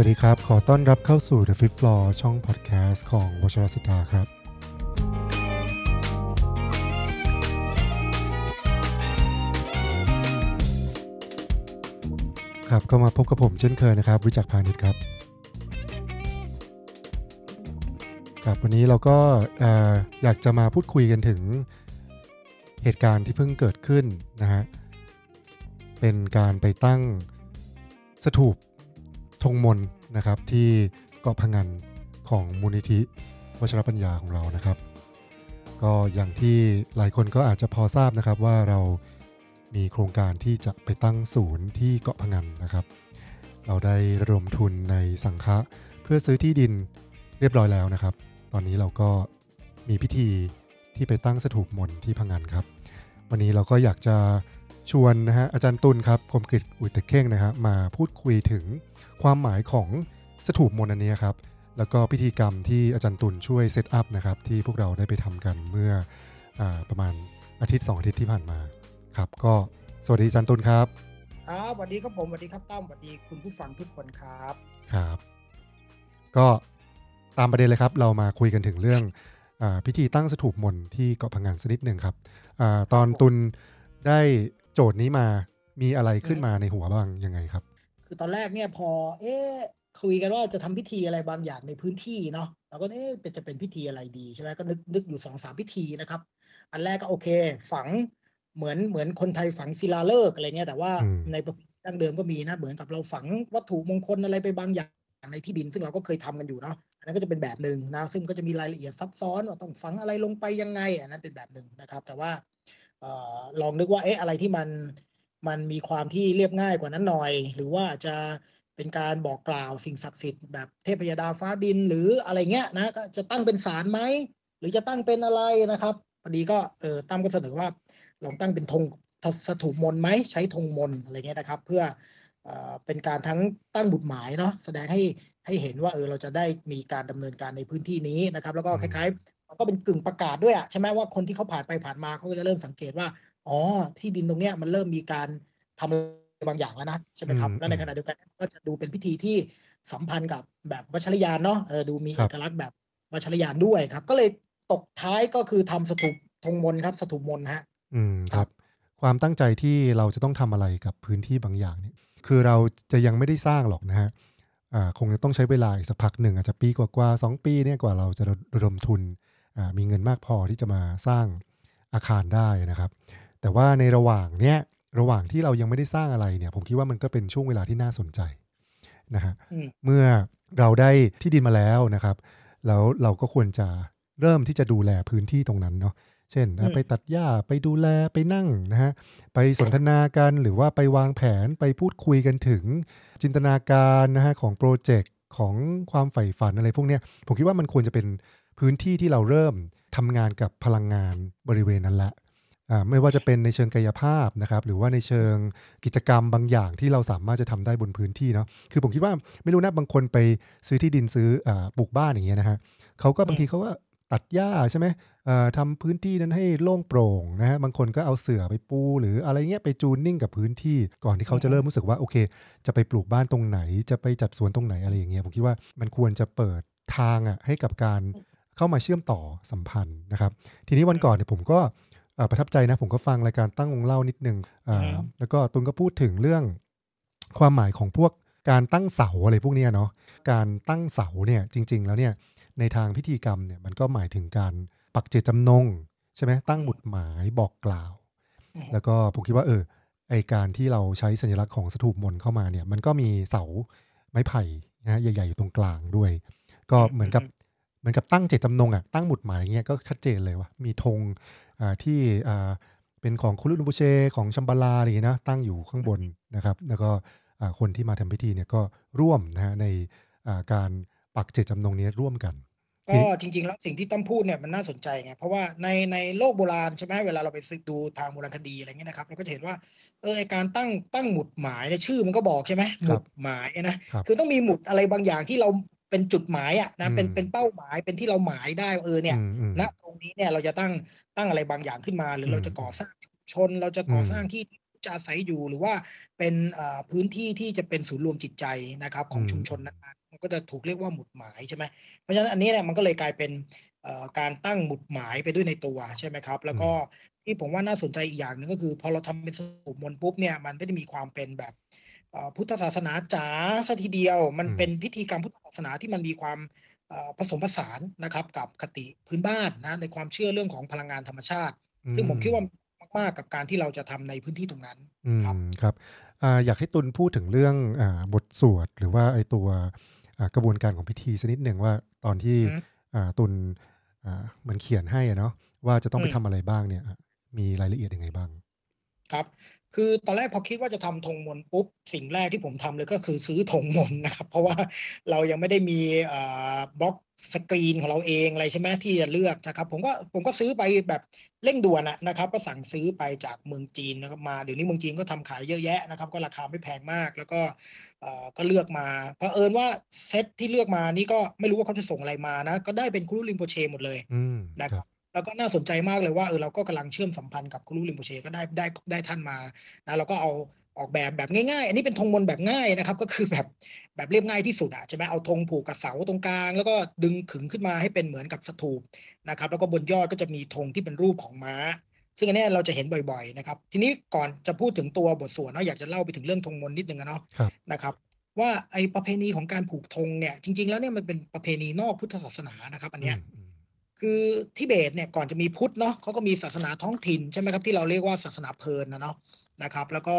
สวัสดีครับ ขอต้อนรับเข้าสู่ The Fifth Floor ช่องพอดแคสต์ของวชรศิดาครับ ครับก็มาพบกับผมเช่นเคยนะครับ วิจักพาณิชย์ครับ ครับวันนี้เราก็ออยากจะมาพูดคุยกันถึงเหตุการณ์ที่เพิ่งเกิดขึ้นนะฮะ เป็นการไปตั้งสถูป ธงมนนะครับที่เกาะพงันของมูลนิธิวชรปัญญาของเรานะครับ ก็อย่างที่หลายคนก็อาจจะพอทราบนะครับว่าเรามีโครงการที่จะไปตั้งศูนย์ที่เกาะพงันนะครับ เราได้ระดมทุนในสังฆะเพื่อซื้อที่ดินเรียบร้อยแล้วนะครับ ตอนนี้เราก็มีพิธีที่ไปตั้งสถูปมนที่พงันครับ วันนี้เราก็อยากจะ ชวนนะฮะอาจารย์ตุลครับคมกริตอุยตะเข่งนะฮะมาพูดคุยถึงความหมายของสถูปมนต์อันนี้ครับ แล้วก็พิธีกรรมที่อาจารย์ตุลช่วยเซตอัพนะครับที่พวกเราได้ไปทำกันเมื่ออาประมาณอาทิตย์ 2 อาทิตย์ที่ผ่านมาครับ ก็สวัสดีอาจารย์ตุลครับครับสวัสดีครับผมสวัสดีครับตั้มสวัสดีคุณผู้ฟังทุกคนครับครับ ก็ตามประเด็นเลยครับ เรามาคุยกันถึงเรื่องอาพิธีตั้งสถูปมนต์ที่เกาะพังงานสักนิดหนึ่งครับอาตอนตุลได้ โจทย์นี้มามีอะไรขึ้นมาในหัวบ้างยังไงครับ คือตอนแรกเนี่ยพอ เอ๊ะคุยกันว่าจะทำพิธีอะไรบางอย่างในพื้นที่เนาะเราก็เอ๊ะเป็นจะเป็นพิธีอะไรดีใช่ไหมก็นึกนึกอยู่สองสามพิธีนะครับ อันแรกก็โอเค ฝังเหมือนเหมือนคนไทยฝังศิลาฤกษ์อะไรเงี้ยแต่ว่าอืมในประเพณีดั้งเดิมก็มีนะเหมือนกับเราฝังวัตถุมงคลอะไรไปบางอย่างในที่ดิน ซึ่งเราก็เคยทำกันอยู่เนาะอันนั้นก็จะเป็นแบบหนึ่งนะซึ่งก็จะมีรายละเอียดซับซ้อนว่าต้องฝังอะไรลงไปยังไงอันนั้นเป็นแบบหนึ่งนะครับ แต่ว่าเอ่อ ลองนึกว่าเอ๊ะอะไรที่มันมันมีความที่เรียบง่ายกว่านั้นหน่อย หรือว่าจะเป็นการบอกกล่าวสิ่งศักดิ์สิทธิ์แบบเทพยดาฟ้าดินหรืออะไรเงี้ยนะก็จะตั้งเป็นศาลไหมหรือจะตั้งเป็นอะไรนะครับพอดีก็เออตั้มก็เสนอว่าลองตั้งเป็นธงสถูปมนไหมใช้ธงมนอะไรเงี้ยนะครับ เพื่อเออเป็นการทั้งตั้งบุตรหมายเนาะแสดงให้ให้เห็นว่าเออเราจะได้มีการดำเนินการในพื้นที่นี้นะครับ แล้วก็คล้ายๆ มันก็เป็นกึ่งประกาศด้วยอะใช่ไหมว่าคนที่เขาผ่านไปผ่านมาเขาก็จะเริ่มสังเกตว่า อ๋อ ที่ดินตรงเนี้ยมันเริ่มมีการทำอะไรบางอย่างแล้วนะใช่ไหมครับอืมแล้วในขณะเดียวกันก็จะดูเป็นพิธีที่สัมพันธ์กับแบบวัชรยานเนาะเออดูมีครัเอบกลักษณ์แบบวัชรยานด้วยครับ ก็เลยตกท้ายก็คือทำสถูปธงมนต์ครับสถูปมนต์ฮะ อืมคครัรับบความตั้งใจที่เราจะต้องทำอะไรกับพื้นที่บางอย่างเนี่ย คือเราจะยังไม่ได้สร้างหรอกนะฮะอ่าคงจะต้องใช้เวลาอีกสักพักหนึ่งอาจจะปีกว่าๆสองปีเนี่ยกว่าเราจะระดมทุนอ่า มีเงินมากพอที่จะมาสร้างอาคารได้นะครับ แต่ว่าในระหว่างเนี้ยระหว่างที่เรายังไม่ได้สร้างอะไรเนี่ย ผมคิดว่ามันก็เป็นช่วงเวลาที่น่าสนใจนะฮะอืมเมื่อเราได้ที่ดินมาแล้วนะครับ แล้วเราก็ควรจะเริ่มที่จะดูแลพื้นที่ตรงนั้นเนาะเช่นอืนะมไปตัดหญ้าไปดูแลไปนั่งนะฮะไปสนทนากันหรือว่าไปวางแผนไปพูดคุยกันถึงจินตนาการนะฮะของโปรเจกต์ของความใฝ่ฝันอะไรพวกเนี้ยผมคิดว่ามันควรจะเป็น พื้นที่ที่เราเริ่มทำงานกับพลังงานบริเวณนั้นละไม่ว่าจะเป็นในเชิงกายภาพนะครับ หรือว่าในเชิงกิจกรรมบางอย่างที่เราสามารถจะทำได้บนพื้นที่เนาะคือผมคิดว่าไม่รู้นะบางคนไปซื้อที่ดินซื้ออปลูกบ้านอย่างเงี้ยนะฮะเขาก็บางทีเขาก็ตัดหญ้าใช่ไหมทำพื้นที่นั้นให้โล่งโปร่งนะฮะบางคนก็เอาเสื่อไปปู หรืออะไรเงี้ยไปจูนนิ่งกับพื้นที่ก่อนที่เขาจะเริ่มรู้สึกว่าโอเค จะไปปลูกบ้านตรงไหน จะไปจัดสวนตรงไหนอะไรอย่างเงี้ยผมคิดว่ามันควรจะเปิดทางอะให้กับการ เข้ามาเชื่อมต่อสัมพันธ์นะครับ ทีนี้วันก่อนเนี่ยผมก็เอ่อประทับใจนะ ผมก็ฟังรายการตั้งวงเล่านิดนึงอ่าอืมแล้วก็ตุนก็พูดถึงเรื่องความหมายของพวกการตั้งเสาอะไรพวกเนี้ยเนาะการตั้งเสาเนี่ยจริง ๆ แล้วเนี่ยในทางพิธีกรรมเนี่ยมันก็หมายถึงการปักเจตจำนงใช่ไหมตั้งหมุดหมายบอกกล่าวอืมแล้วก็ผมคิดว่าเออไอการที่เราใช้สัญลักษณ์ของสถูปมนต์เข้ามาเนี่ยมันก็มีเสาไม้ไผ่นะฮะใหญ่ๆอยู่ตรงกลางด้วย ก็เหมือนกับเห มือนกับตั้งเจตจำนงอะตั้งหมุดหมายอย่างเงี้ยก็ชัดเจนเลยว่ามีธงอ่าที่อ่าเป็นของคุรุนุบุเชของชัมบาลาอะไรอย่างเงี้ยนะตั้งอยู่ข้างบนนะครับ แล้วก็อ่าคนที่มาทำพิธีเนี่ยก็ร่วมนะฮะในอ่าการปักเจตจำนงนี้ร่วมกันก็จริงๆแล้วสิ่งที่ต้อมพูดเนี่ยมันน่าสนใจไงเพราะว่าในในโลกโบราณใช่ไหมเวลาเราไปศึกดูทางโบราณคดีอะไรเงี้ยนะครับเราก็จะเห็นว่าเออไอการตั้งตั้งหมุดหมายในยชื่อมันก็บอกใช่ไหมหครัมุบดหมายนะครับคือต้องมีหมุดอะไรบางอย่างที่เรา เป็นจุดหมายอะนะเป็นอืมเป็นเป้าหมายเป็นที่เราหมายได้ว่าเออเนี่ยอืมอืมณตรงนี้เนี่ยเราจะตั้งตั้งอะไรบางอย่างขึ้นมา หรือเราอืมจะก่อสร้างชุมชน เราจะก่ออมสร้างที่จะอาศัยอยู่หรือว่าเป็นเอ่อพื้นที่ที่จะเป็นศูนย์รวมจิตใจนะครับของอืมชุมชนนั้นๆมันก็จะถูกเรียกว่าหมุดหมายใช่ไหมเพราะฉะนั้นอันนี้เนี่ยมันก็เลยกลายเป็นเอ่อการตั้งหมุดหมายไปด้วยในตัวใช่ไหมครับ แล้วก็ที่ผมว่าน่าสนใจอีกอย่างหนึ่งก็คือ พอเราทำเป็นสมุดมนต์ปุ๊บเนี่ยมันไม่ได้มีความเป็นแบบเอ่อ พุทธศาสนาจ๋าซะทีเดียว มันอืมเป็นพิธีกรรมพุทธศาสนาที่มันมีความเอ่อผสมผสานนะครับ กับคติพื้นบ้านนะในความเชื่อเรื่องของพลังงานธรรมชาติ ซึ่งผมคิดว่ามากๆกับการที่เราจะทำในพื้นที่ตรงนั้นอืมครับครับอ่าอยากให้ตุลพูดถึงเรื่องอาบทสวดหรือว่าไอตัวอ่ากระบวนการของพิธีสักนิดหนึ่งว่าตอนที่อืมอ่าตุลอ่ามันเขียนให้อะเนาะว่าจะต้องไปอืมทำอะไรบ้างเนี่ยอะมีรายละเอียดยังไงบ้าง ครับ คือตอนแรกพอคิดว่าจะทำธงมนต์ปุ๊บสิ่งแรกที่ผมทำเลยก็คือซื้อธงมนต์นะครับ เพราะว่าเรายังไม่ได้มีเอ่อบล็อกสกรีนของเราเองอะไรใช่ไหมที่จะเลือกนะครับ ผมก็ผมก็ซื้อไปแบบเร่งด่วนอะนะครับ ก็สั่งซื้อไปจากเมืองจีนนะครับมาเดี๋ยวนี้เมืองจีนก็ทำขายเยอะแยะนะครับ ก็ราคาไม่แพงมาก แล้วก็เอ่อก็เลือกมาเผอิญว่าเซตที่เลือกมานี่ก็ไม่รู้ว่าเขาจะส่งอะไรมานะ ก็ได้เป็นครูริมโปเชหมดเลยอืมนะคครัรับบ แล้วก็น่าสนใจมากเลยว่าเออเราก็กำลังเชื่อมสัมพันธ์กับครูริมโปเชก็ได้ได้ได้ท่านมานะเราก็เอาออกแบบแบบง่ายๆ อันนี้เป็นธงมนต์แบบง่ายนะครับ ก็คือแบบแบบเรียบง่ายที่สุดอะใช่ไหมเอาธงผูกกับเสาตรงกลาง แล้วก็ดึงขึงขึ้นมาให้เป็นเหมือนกับสถูปนะครับแล้วก็บนยอดก็จะมีธงที่เป็นรูปของม้า ซึ่งอันเนี้ยเราจะเห็นบ่อยๆนะครับ ทีนี้ก่อนจะพูดถึงตัวบทสวดเนาะอยากจะเล่าไปถึงเรื่องธงมนต์นิดนึงอะเนาะครับนะครับว่าไอประเพณีของการผูกธงเนี่ยจริง ๆ แล้วเนี่ยมันเป็นประเพณีนอกพุทธศาสนานะครับ อันเนี้ยอืมอืม คือทิเบตเนี่ยก่อนจะมีพุทธเนาะเขาก็มีศาสนาท้องถิ่นใช่ไหมครับที่เราเรียกว่าศาสนาเพลินนะเนาะนะครับ แล้วก็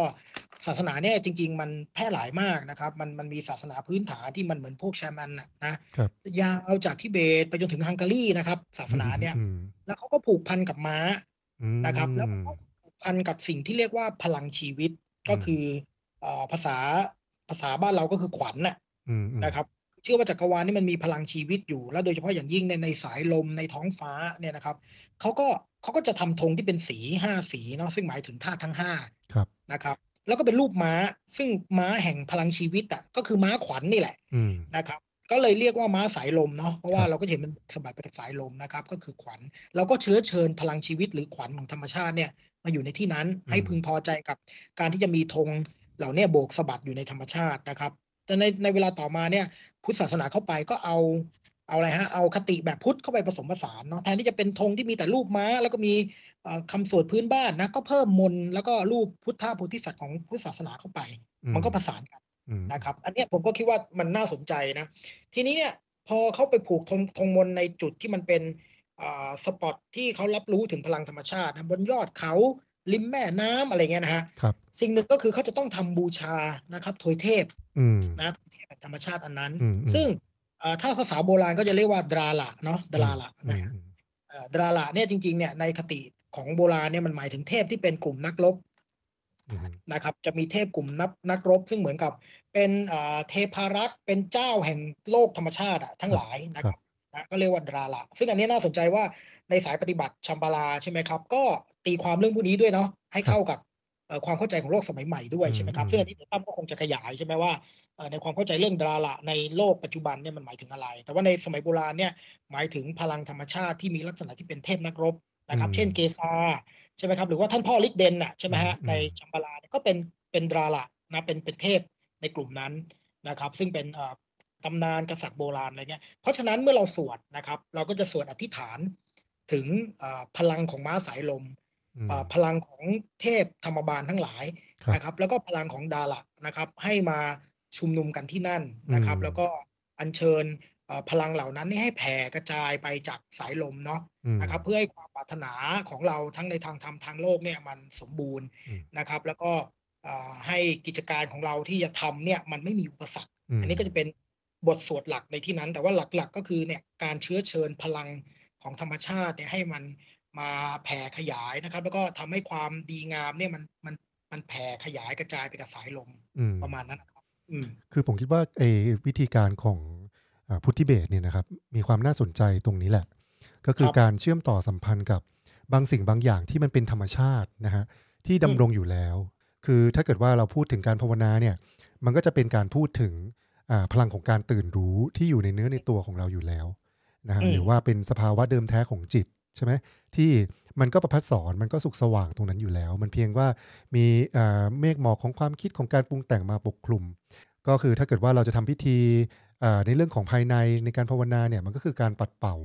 ศาสนาเนี่ยจริง ๆ มันแพร่หลายมากนะครับ มันมันมีศาสนาพื้นฐานที่มันเหมือนพวกแชร์มันนะนะครับยาวจากทิเบตไปจนถึงฮังการีนะครับ ศาสนาเนี่ยอืมแล้วเขาก็ผูกพันกับม้าอืมนะครับ แล้วก็ผูกพันกับสิ่งที่เรียกว่าพลังชีวิตก็อืมคือเอ่อภาษาภาษาบ้านเราก็คือขวัญน่ะอืมอืมนะครับเชื่อว่าจักรวาลนี่มันมีพลังชีวิตอยู่ แล้วโดยเฉพาะอย่างยิ่งในในสายลมในท้องฟ้าเนี่ยนะครับเขาก็เขาก็จะทำธงที่เป็นสีห้าสีเนาะซึ่งหมายถึงธาตุทั้งห้าครับนะครับ แล้วก็เป็นรูปม้า ซึ่งม้าแห่งพลังชีวิตอะก็คือม้าขวัญนี่แหละอืมนะครับก็เลยเรียกว่าม้าสายลมเนาะเพราะว่าครับเราก็จะเห็นมันสะบัดไปกับสายลมนะครับ ก็คือขวัญเราก็เชื้อเชิญพลังชีวิตหรือขวัญของธรรมชาติเนี่ยมาอยู่ในที่นั้นให้พึงพอใจกับการที่จะมีธงเหล่าเนี้โบกสะบัดอยู่ในธรรมชาตินะครับแต่ในในเวลาต่อมาเนี่ย พุทธศาสนาเข้าไปก็เอาเอาอะไรฮะเอาคติแบบพุทธเข้าไปผสมผสานเนาะแทนที่จะเป็นธงที่มีแต่รูปม้า แล้วก็มีเอ่อคำสวดพื้นบ้านนะก็เพิ่มมนต์แล้วก็รูปพุทธะโพธิสัตว์ของพุทธศาสนาเข้าไป มันก็ผสานกันอืมนะครับ อันเนี้ยผมก็คิดว่ามันน่าสนใจนะ ทีนี้เนี่ยพอเขาไปผูกธงธงมนต์ในจุดที่มันเป็นอ่าสปอตที่เขารับรู้ถึงพลังธรรมชาตินะบนยอดเขา ริมแม่น้ำอะไรเงี้ยนะฮะครับสิ่งหนึ่งก็คือเขาจะต้องทำบูชานะครับถวยเทพอืมนะถวยเทพธรรมชาติอันนั้นอืมอืมซึ่งเอ่อถ้าภาษาโบราณก็จะเรียกว่าดราละเนาะดราละอืนะมฮะอืมเอ่อดราละเนี่ยจริงๆเนี่ยในคติของโบราณเนี่ยมันหมายถึงเทพที่เป็นกลุ่มนักรบอืมนะครับจะมีเทพกลุ่มนักนักรบ ซึ่งเหมือนกับเป็นเอ่อเทพารักษ์เป็นเจ้าแห่งโลกธรรมชาติอะทั้งหลายนะคครัรับบนะก็เรียกว่าดราละซึ่งอันนี้น่าสนใจว่าในสายปฏิบัติชัมบาลาใช่ไหมครับ ก็ ตีความเรื่องพวกนี้ด้วยเนาะให้เข้ากับเอ่อความเข้าใจของโลกสมัยใหม่ด้วยใช่ไหมครับอืมซึ่งอันนี้เดี๋ยวตั้มก็คงจะขยายใช่ไหมว่าเอ่อในความเข้าใจเรื่องดราละในโลกปัจจุบันเนี่ยมันหมายถึงอะไร แต่ว่าในสมัยโบราณเนี่ยหมายถึงพลังธรรมชาติที่มีลักษณะที่เป็นเทพนักรบนะครับเช่นเกซาใช่ไหมครับหรือว่าท่านพ่อลิกเดนน่ะใช่ไหมฮะในชัมบาลาเนี่ยก็เป็นเป็นดราละนะเป็นเป็นเทพในกลุ่มนั้นนะครับซึ่งเป็นเอ่อตำนานกษัตริย์โบราณอะไรเงี้ยเพราะฉะนั้นเมื่อเราสวดนะครับ เราก็จะสวดอธิษฐานถึงเอ่อพลังของม้าสายลมอืมเอ่อ พลังของเทพธรรมบาลทั้งหลายครับนะครับ แล้วก็พลังของดาละนะครับ ให้มาชุมนุมกันที่นั่นนะครับอืมแล้วก็อัญเชิญเอ่อพลังเหล่านั้นให้แผ่กระจายไปจากสายลมเนาะอืมนะครับ เพื่อให้ความปรารถนาของเราทั้งในทางธรรมทางโลกเนี่ยมันสมบูรณ์อืมนะครับ แล้วก็เอ่อให้กิจการของเราที่จะทำเนี่ยมันไม่มีอุปสรรคอืมอันนี้ก็จะเป็นบทสวดหลักในที่นั้น แต่ว่าหลักๆก็คือเนี่ยการเชื้อเชิญพลังของธรรมชาติเนี่ยให้มัน มาแผ่ขยายนะครับ แล้วก็ทำให้ความดีงามเนี่ยมันมันมันแผ่ขยายกระจายไปกับสายลมอืมประมาณนั้นนะครับอืมคือผมคิดว่าไอ้วิธีการของอ่าพุทธิเบตเนี่ยนะครับ มีความน่าสนใจตรงนี้แหละ ก็คือครับการเชื่อมต่อสัมพันธ์กับบางสิ่งบางอย่างที่มันเป็นธรรมชาตินะฮะที่ดำรงอยู่แล้ว คือถ้าเกิดว่าเราพูดถึงการภาวนาเนี่ย มันก็จะเป็นการพูดถึงอ่าพลังของการตื่นรู้ที่อยู่ในเนื้อในตัวของเราอยู่แล้วนะฮะอืมหรือว่าเป็นสภาวะเดิมแท้ของจิตใช่ไหม ที่มันก็ประพัดสอนมันก็สุขสว่างตรงนั้นอยู่แล้ว มันเพียงว่ามีเมฆหมอกของความคิดของการปรุงแต่งมาปกคลุม ก็คือถ้าเกิดว่าเราจะทำพิธีในเรื่องของภายในในการภาวนาเนี่ยมันก็คือการปัดเป่า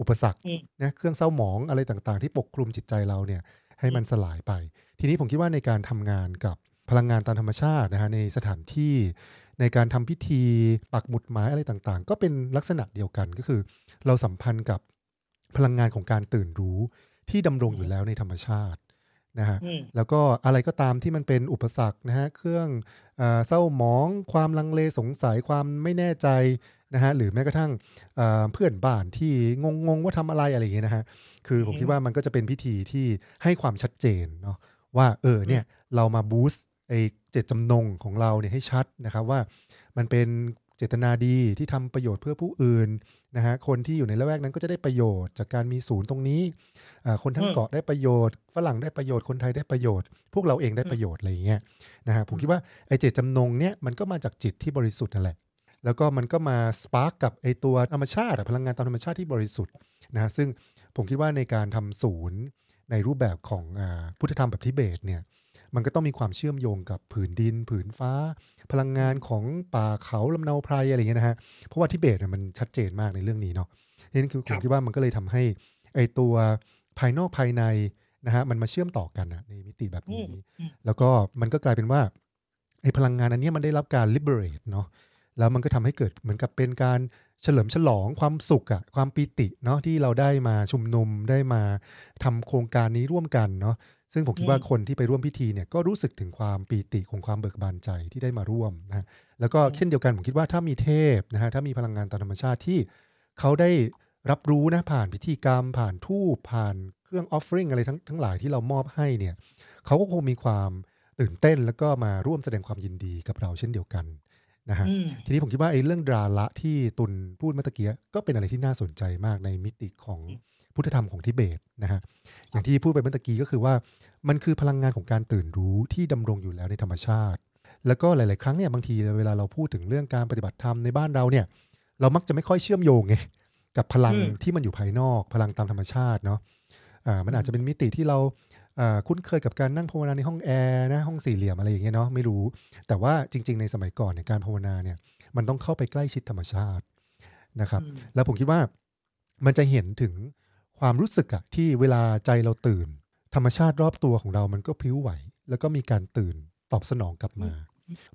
อุปสรรคนะเครื่องเศร้าหมองอะไรต่างๆ ที่ปกคลุมจิตใจเราเนี่ยให้มันสลายไป ทีนี้ผมคิดว่าในการทำงานกับพลังงานตามธรรมชาตินะฮะในสถานที่ในการทำพิธีปักหมุดหมายอะไรต่างๆ ก็เป็นลักษณะเดียวกันก็คือ เราสัมพันธ์กับ พลังงานของการตื่นรู้ที่ดำรงอยู่แล้วในธรรมชาตินะฮะแล้วก็อะไรก็ตามที่มันเป็นอุปสรรคนะฮะเครื่องเศร้าหมอง ความลังเลสงสัยความไม่แน่ใจนะฮะหรือแม้กระทั่งเพื่อนบ้านที่งงๆว่าทำอะไรอะไรอย่างเงี้ยนะฮะคือผมคิดว่ามันก็จะเป็นพิธีที่ให้ความชัดเจนเนาะว่าเออเนี่ยเรามาบูสต์ไอเจตจำนงของเราเนี่ยให้ชัดนะครับว่ามันเป็นเจตนาดีที่ทำประโยชน์เพื่อผู้อื่น นะฮะคนที่อยู่ในละแวกนั้นก็จะได้ประโยชน์จากการมีศูนย์ตรงนี้คนทั้งเกาะได้ประโยชน์ ฝรั่งได้ประโยชน์คนไทยได้ประโยชน์ พวกเราเองได้ประโยชน์อะไรอย่างเงี้ยนะฮะผมคิดว่าไอเจตจำนงเนี่ยมันก็มาจากจิตที่บริสุทธิ์นั่นแหละแล้วก็มันก็มาสปาร์กกับไอตัวธรรมชาติพลังงานตามธรรมชาติที่บริสุทธิ์นะฮะซึ่งผมคิดว่าในการทำศูนย์ในรูปแบบของอพุทธธรรมแบบทิเบตเนี่ย มันก็ต้องมีความเชื่อมโยงกับผืนดิน ผืนฟ้า พลังงานของป่าเขาลำเนาไพรอะไรอย่างเงี้ยนะฮะเพราะว่าทิเบตมันชัดเจนมากในเรื่องนี้เนาะนี่คือผมคิดว่ามันก็เลยทำให้ไอตัวภายนอกภายในนะฮะมันมาเชื่อมต่อกันนะในมิติแบบนี้ แล้วก็มันก็กลายเป็นว่าไอพลังงานอันนี้มันได้รับการ liberate เนาะแล้วมันก็ทำให้เกิดเหมือนกับเป็นการเฉลิมฉลองความสุขอะความปีติเนาะที่เราได้มาชุมนุมได้มาทำโครงการนี้ร่วมกันเนาะ ซึ่งผมคิดว่าคนที่ไปร่วมพิธีเนี่ยก็รู้สึกถึงความปีติของความเบิกบานใจที่ได้มาร่วมนะแล้วก็เช่นเดียวกันผมคิดว่าถ้ามีเทพนะฮะถ้ามีพลังงานตามธรรมชาติที่เขาได้รับรู้นะผ่านพิธีกรรม ผ่านทูปผ่านเครื่องออฟฟริงอะไรทั้งทั้งหลายที่เรามอบให้เนี่ยเขาก็คงมีความตื่นเต้นแล้วก็มาร่วมแสดงความยินดีกับเราเช่นเดียวกันนะฮะทีนี้ผมคิดว่าไอ้เรื่องดราละที่ตุนพูดเมื่อกี้ก็เป็นอะไรที่น่าสนใจมากในมิติของ พุทธธรรมของทิเบตนะฮะอย่างที่พูดไปเมื่อกี้ก็คือว่า มันคือพลังงานของการตื่นรู้ที่ดำรงอยู่แล้วในธรรมชาติ แล้วก็หลาย ๆ ครั้งเนี่ยบางทีเวลาเราพูดถึงเรื่องการปฏิบัติธรรมในบ้านเราเนี่ยเรามักจะไม่ค่อยเชื่อมโยงไงกับพลังที่มันอยู่ภายนอก พลังตามธรรมชาติเนาะอ่ามันอาจจะเป็นมิติที่เราคุ้นเคยกับการนั่งภาวนาในห้องแอร์นะห้องสี่เหลี่ยมอะไรอย่างเงี้ยเนาะไม่รู้ แต่ว่าจริง ๆ ในสมัยก่อนเนี่ยการภาวนาเนี่ยมันต้องเข้าไปใกล้ชิดธรรมชาตินะครับ แล้วผมคิดว่ามันจะเห็นถึง ความรู้สึกอะที่เวลาใจเราตื่น ธรรมชาติรอบตัวของเรามันก็พลิ้วไหว แล้วก็มีการตื่นตอบสนองกลับมา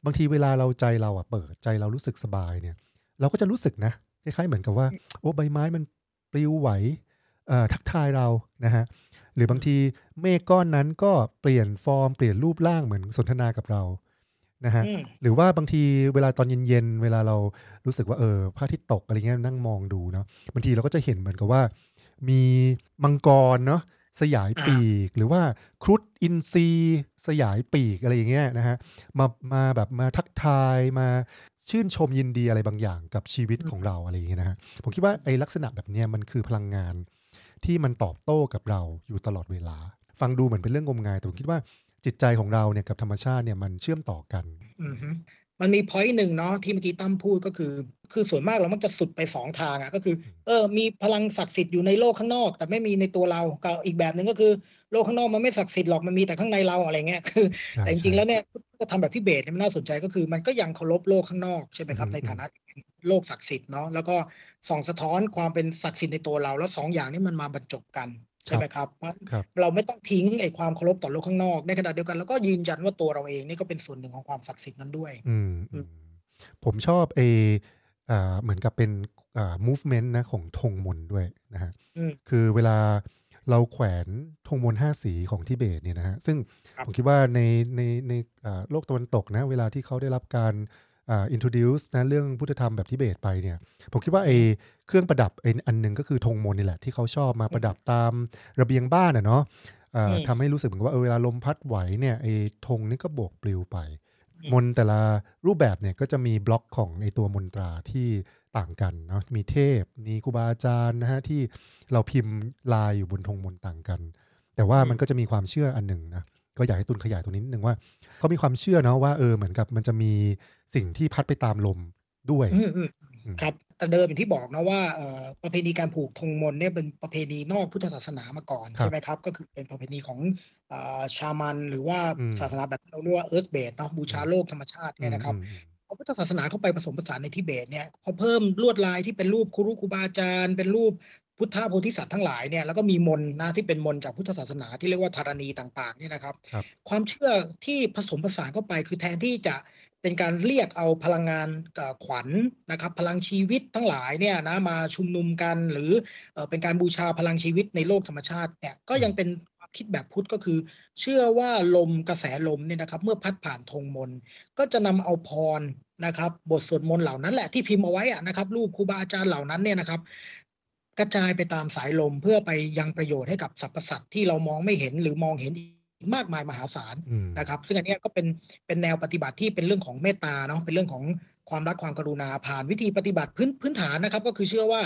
บางทีเวลาเราใจเราอะเปิดใจเรารู้สึกสบายเนี่ย เราก็จะรู้สึกนะคล้ายๆเหมือนกับว่า โอ้ใบไม้มันปลิวไหวทักทายเรานะฮะหรือบางทีเมฆก้อนนั้นก็เปลี่ยนฟอร์มเปลี่ยนรูปร่างเหมือนสนทนากับเรานะฮะหรือว่าบางทีเวลาตอนเย็นๆเวลาเรารู้สึกว่าเออพระอาทิตย์ตกอะไรเงี้ยนั่งมองดูเนาะบางทีเราก็จะเห็นเหมือนกับว่า มีมังกรเนาะสยายปีกหรือว่าครุฑอินทรีสยายปีกอะไรอย่างเงี้ยนะฮะมามาแบบมาทักทายมาชื่นชมยินดีอะไรบางอย่างกับชีวิตของเราอะไรอย่างเงี้ยนะฮะผมคิดว่าไอ้ลักษณะแบบเนี้ยมันคือพลังงานที่มันตอบโต้กับเราอยู่ตลอดเวลา ฟังดูเหมือนเป็นเรื่องงมงายแต่ผมคิดว่าจิตใจของเราเนี่ยกับธรรมชาติเนี่ยมันเชื่อมต่อกัน มันมีพอยต์หนึ่งเนาะที่เมื่อกี้ตั้มพูดก็คือ คือส่วนมากเรามักจะสุดไปสองทางอะ่ะก็คือ เออ มีพลังศักดิ์สิทธิ์อยู่ในโลกข้างนอก แต่ไม่มีในตัวเรากับอีกแบบหนึ่งก็คือ โลกข้างนอกมันไม่ศักดิ์สิทธิ์หรอกมันมีแต่ข้างในเราอะไรเงี้ยคือ แต่จริงๆแล้วเนี่ยก็ทำแบบที่เบสเนี่ยมันน่าสนใจก็คือ มันก็ยังเคารพโลกข้างนอกใช่ไหมครับในฐานะโลกศักดิ์สิทธิ์เนาะแล้วก็ส่องสะท้อนความเป็นศักดิ์สิทธิ์ในตัวเรา แล้วสองอย่างนี้มันมาบรรจบกัน ใช่ไหมครับเราไม่ต้องทิ้งไอ้ความเคารพต่อโลกข้างนอกในขณะเดียวกันแล้วก็ยืนยันว่าตัวเราเองนี่ก็เป็นส่วนหนึ่งของความศักดิ์สิทธิ์นั้นด้วย อืมผมชอบเออ่าเหมือนกับเป็นอ่า movement นะของธงมนด้วยนะฮะคือเวลาเราแขวนธงมนห้าสีของทิเบตเนี่ยนะฮะซึ่งผมคิดว่าในในในโลกตะวันตกนะ เวลาที่เขาได้รับการ อ่า introduce นะเรื่องพุทธธรรมแบบทิเบตไปเนี่ยผมคิดว่าไอ้เครื่องประดับไอ้อันหนึ่งก็คือธงมนนี่แหละที่เขาชอบมาประดับตามระเบียงบ้านอะเนาะทำให้รู้สึกเหมือนว่าเออเวลาลมพัดไหวเนี่ยไอ้ธงนี่ก็โบกปลิวไป มนแต่ละรูปแบบเนี่ยก็จะมีบล็อกของไอ้ตัวมนตราที่ต่างกันเนาะมีเทพมีครูบาอาจารย์นะฮะที่เราพิมพ์ลายอยู่บนธงมนต่างกัน แต่ว่ามันก็จะมีความเชื่ออันหนึ่งนะ ก็อยากให้ตุนขยายตรงนี้นิดนึงว่าเขามีความเชื่อเนาะว่าเออเหมือนกับมันจะมีสิ่งที่พัดไปตามลมด้วยครับแต่เดิมอย่างที่บอกนะว่าเอ่อประเพณีการผูกธงมนต์เนี่ยเป็นประเพณีนอกพุทธศาสนามาก่อนครัใช่บไหมครับ ก็คือเป็นประเพณีของอ่าชามันหรือว่าอืมศาสนาแบบที่เราเรียกว่าเอิร์ธเบสเนาะบูชาโลกธรรมชาติอืเนี่ยมนะครับอืมอืมพอพุทธศาสนาเข้าไปผสมผสานในทิเบตเนี่ยพอเพิ่มลวดลายที่เป็นรูปครูรุครูบาอาจารย์ เป็นรูป พุทธโพธิสัตว์ทั้งหลายเนี่ยแล้วก็มีมนต์นะที่เป็นมนต์จากพุทธศาสนาที่เรียกว่าธรณีต่างๆเนี่ยนะครับครับ ความเชื่อที่ผสมผสานเข้าไปคือแทนที่จะเป็นการเรียกเอาพลังงานเอ่อขวัญนะครับ พลังชีวิตทั้งหลายเนี่ยนะมาชุมนุมกัน หรือเอ่อเป็นการบูชาพลังชีวิตในโลกธรรมชาติเนี่ยก็ยังเป็นความคิดแบบพุทธก็คือ เชื่อว่าลมกระแสลมเนี่ยนะครับ เมื่อพัดผ่านธงมนต์ก็จะนำเอาพรนะครับ บทสวดมนต์เหล่านั้นแหละที่พิมพ์เอาไว้อะนะครับรูปครูบาอาจารย์เหล่านั้นเนี่ยนะครับ กระจายไปตามสายลมเพื่อไปยังประโยชน์ให้กับสรรพสัตว์ที่เรามองไม่เห็นหรือมองเห็นอีกมากมายมหาศาลอืมนะครับ ซึ่งอันเนี้ยก็เป็นเป็นแนวปฏิบัติที่เป็นเรื่องของเมตตาเนาะเป็นเรื่องของความรักความกรุณาผ่านวิธีปฏิบัติพื้นพื้นฐานนะครับ ก็คือเชื่อว่า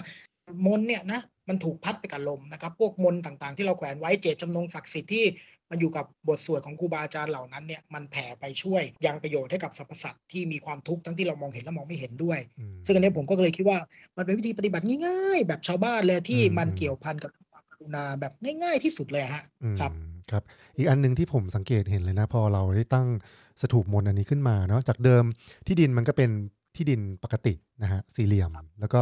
มนต์เนี่ยนะมันถูกพัดไปกับลมนะครับ พวกมนต์ต่างๆ ที่เราแขวนไว้เจตจำนงศักดิ์สิทธิ์ที่ มันอยู่กับบทสวดของครูบาอาจารย์เหล่านั้นเนี่ยมันแผ่ไปช่วยยังประโยชน์ให้กับสรรพสัตว์ที่มีความทุกข์ทั้งที่เรามองเห็นและมองไม่เห็นด้วยอืมซึ่งอันเนี้ยผมก็เลยคิดว่ามันเป็นวิธีปฏิบัติง่ายๆ แบบชาวบ้านเลยที่อืมมันอืมเกี่ยวพันกับความกรุณาแบบง่ายๆที่สุดเลยอะฮะอืมครับครับ อีกอันหนึ่งที่ผมสังเกตเห็นเลยนะ พอเราได้ตั้งสถูปมนต์อันนี้ขึ้นมาเนาะจากเดิมที่ดินมันก็เป็นที่ดินปกตินะฮะสี่เหลี่ยม แล้วก็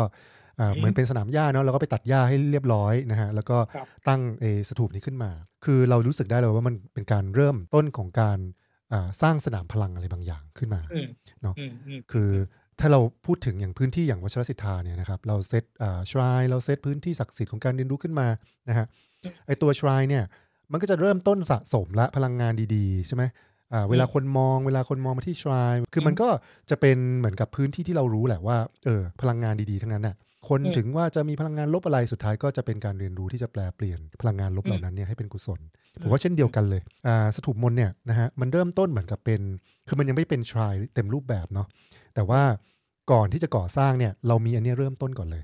อ่าอืมเหมือนเป็นสนามหญ้าเนาะเราก็ไปตัดหญ้าให้เรียบร้อยนะฮะแล้วก็ครับตั้งเออสถูปนี้ขึ้นมา คือเรารู้สึกได้เลยว่ามันเป็นการเริ่มต้นของการอ่าสร้างสนามพลังอะไรบางอย่างขึ้นมาอืมเนาะอืมอืมคือถ้าเราพูดถึงอย่างพื้นที่อย่างวัชรศิทธาเนี่ยนะครับเราเซตอ่าชรายเราเซตพื้นที่ศักดิ์สิทธิ์ของการเรียนรู้ขึ้นมานะฮะไอตัวชรายเนี่ยมันก็จะเริ่มต้นสะสมละพลังงานดีๆใช่ไหมอ่าเวลาคนมองเวลาคนมองมาที่ชรายคือมันก็จะเป็นเหมือนกับพื้นที่ที่เรารู้แหละว่าเออพลังงานดีๆทั้งนั้นน่ะ คนอืมถึงว่าจะมีพลังงานลบอะไรสุดท้ายก็จะเป็นการเรียนรู้ที่จะแปลเปลี่ยนพลังงานลบอืมเหล่านั้นเนี่ยให้เป็นกุศลอืมผมว่าเช่นเดียวกันเลยอ่าสถูปมนต์เนี่ยนะฮะมันเริ่มต้นเหมือนกับเป็น คือมันยังไม่เป็นชรายเต็มรูปแบบเนาะแต่ว่าก่อนที่จะก่อสร้างเนี่ยเรามีอันเนี้ยเริ่มต้นก่อนเลย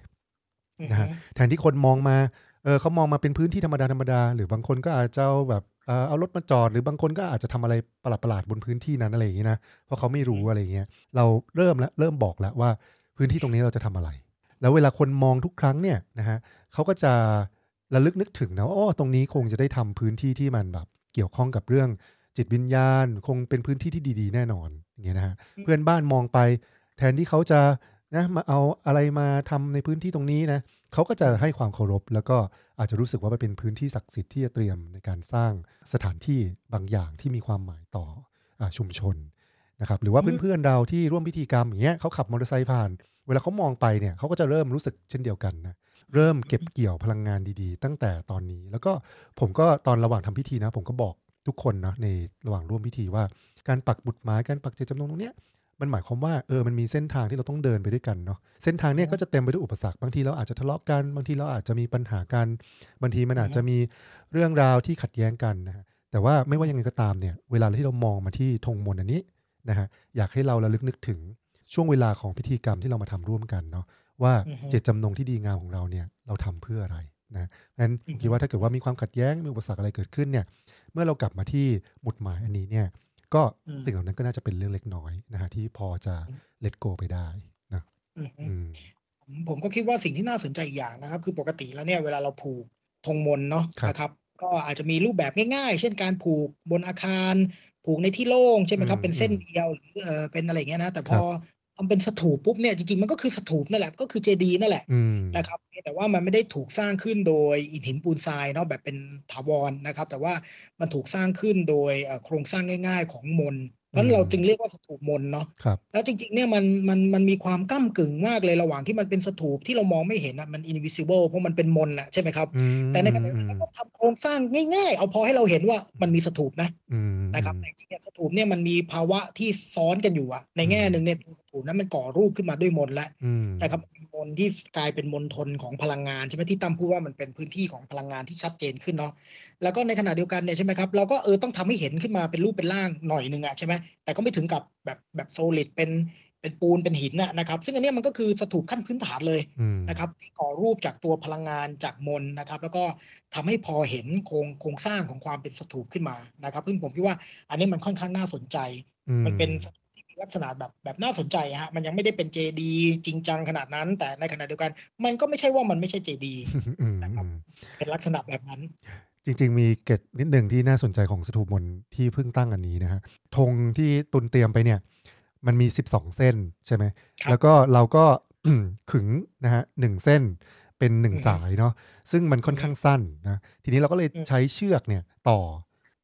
อืมนะฮะแทนที่คนมองมาเออเขามองมาเป็นพื้นที่ธรรมดาธรรมดาหรือบางคนก็อาจจะเอาแบบเออเอารถมาจอดหรือบางคนก็อาจจะทำอะไรประหลาดๆบนพื้นที่นั้นอะไรอย่างนี้นะเพราะเขาไม่รู้อะไรอย่างเงี้ยเราเริ่มแล้วเริ่มบอกแล้วว่าพื้นที่ตรงนี้เราจะทำอะไร แล้วเวลาคนมองทุกครั้งเนี่ยนะฮะเขาก็จะระลึกนึกถึงนะว่าอ๋อตรงนี้คงจะได้ทำพื้นที่ที่มันแบบ เกี่ยวข้องกับเรื่องจิตวิญญาณ คงเป็นพื้นที่ที่ดี ๆ แน่นอนอย่างเงี้ยนะฮะเพื่อนบ้านมองไป แทนที่เขาจะนะมาเอาอะไรมาทำในพื้นที่ตรงนี้นะเขาก็จะให้ความเคารพ แล้วก็อาจจะรู้สึกว่ามันเป็นพื้นที่ศักดิ์สิทธิ์ที่จะเตรียมในการสร้างสถานที่บางอย่างที่มีความหมายต่ออาชุมชนนะครับหรือว่าอืมเพื่อนๆเราที่ร่วมพิธีกรรมอย่างเงี้ยเขาขับมอเตอร์ไซค์ผ่าน เวลาเขามองไปเนี่ยเขาก็จะเริ่มรู้สึกเช่นเดียวกันนะเริ่มเก็บเกี่ยวพลังงานดีๆ ตั้งแต่ตอนนี้ แล้วก็ผมก็ตอนระหว่างทำพิธีนะ ผมก็บอกทุกคนนะในระหว่างร่วมพิธีว่า การปักบุตรไม้การปักเจตจำนงตรงเนี้ยมันหมายความว่าเออมันมีเส้นทางที่เราต้องเดินไปด้วยกันเนาะเส้นทางเนี่ยก็จะเต็มไปด้วยอุปสรรคบางทีเราอาจจะทะเลาะกันบางทีเราอาจจะมีปัญหากันบางทีมันอาจจะมีเรื่องราวที่ขัดแย้งกันนะฮะแต่ว่าไม่ว่ายังไงก็ตามเนี่ยเวลาที่เรามองมาที่ธงมนต์อันนี้นะฮะอยากให้เราระลึกนึกถึง ช่วงเวลาของพิธีกรรมที่เรามาทำร่วมกันเนาะว่าอือฮึเจตจำนงที่ดีงามของเราเนี่ยเราทำเพื่ออะไรนะงั้นผมคิดว่าถ้าเกิดว่ามีความขัดแย้งมีอุปสรรคอะไรเกิดขึ้นเนี่ย เมื่อเรากลับมาที่หมุดหมายอันนี้เนี่ย ก็อืมสิ่งเหล่านั้นก็น่าจะเป็นเรื่องเล็กน้อยนะฮะที่พอจะเลตโกไปได้นะอืมอืมผมผมก็คิดว่าสิ่งที่น่าสนใจอีกอย่างนะครับ คือปกติแล้วเนี่ยเวลาเราผูกธงมนต์เนาะครับนะครับก็อาจจะมีรูปแบบง่ายๆ เช่นการผูกบนอาคาร ผูกในที่โล่งใช่ไหมครับอืมเป็นเส้นอืมเดียวหรือเออเป็นอะไรอย่างเงี้ยนะ แต่พครัอ บทำเป็นสถูปปุ๊บเนี่ยจริงๆมันก็คือสถูปนั่นแหละก็คือเจดีย์นั่นแหละอืมนะครับแต่ว่ามันไม่ได้ถูกสร้างขึ้นโดยอิฐหินปูนทรายเนาะแบบเป็นถาวรนะครับ แต่ว่ามันถูกสร้างขึ้นโดยเอ่อโครงสร้างง่าย ๆ ของมนต์ เพราะฉะนั้นเราจึงเรียกว่าสถูปมนต์เนาะครับแล้วจริงๆเนี่ยมันมันมันมีความก้ากึ่งมากเลยระหว่างที่มันเป็นสถูปที่เรามองไม่เห็นอะมัน invisible เพราะมันเป็นมนต์อะใช่ไหมครับอืมแต่ในขณะเดียวกันเราก็ทำโครงสร้างง่ายๆ เอาพอให้เราเห็นว่ามันมีสถูปนะอืมนะครับแต่จริงๆเนี่ยสถูปเนี่ยมันมีภาวะที่ซ้อนกันอยู่อะในแง่หนึ่งเนี่ยสถูปนั้นมันก่อรูปขึ้นมาด้วยมนต์แล้วอืมนะครับเป็นมนต์ที่กลายเป็นมณฑลของพลังงานใช่ไหมที่ตั้มพูดว่ามันเป็นพื้นที่ของพลังงานที่ชัดเจนขึ้นเนาะแล้วก็ในขณะเดียวกันเนี่ยใช่ไหมครับเราก็เออต้องทำให้เห็นขึ้นมาเป็นรูปเป็นร่างหน่อยหนึ่งอะใช่ไหมแต่ก็ไม่ถึงกับแบบแบบโซลิดเป็นเป็นปูนเป็นหินน่ะนะครับ ซึ่งอันเนี้ยมันก็คือสถูปขั้นพื้นฐานเลยอืมนะครับที่ก่อรูปจากตัวพลังงานจากมนต์นะครับ แล้วก็ทำให้พอเห็นโครงโครงสร้างของความเป็นสถูปขึ้นมานะครับซึ่งผมคิดว่าอันนี้มันค่อนข้างน่าสนใจอืมันเป็นสถูปที่มีลักษณะแบบแบบน่าสนใจฮะมันยังไม่ได้เป็นเจดีจริงจังขนาดนั้น แต่ในขณะเดียวกัน มันก็ไม่ใช่ว่ามันไม่ใช่เจดีอืมนะครับอืมเป็นลักษณะแบบนั้น จริง ๆ มีเกร็ดนิดหนึ่งที่น่าสนใจของสถูปมนต์ที่เพิ่งตั้งอันนี้นะฮะธงที่ตุนเตรียมไปเนี่ย มันมี 12 เส้นใช่ไหมครับแล้วก็เราก็ขึงนะฮะหนึ่งเส้นเป็นหนึ่งอือฮึสายเนาะซึ่งมันค่อนข้างสั้นนะทีนี้เราก็เลยอืมใช้เชือกเนี่ยต่อ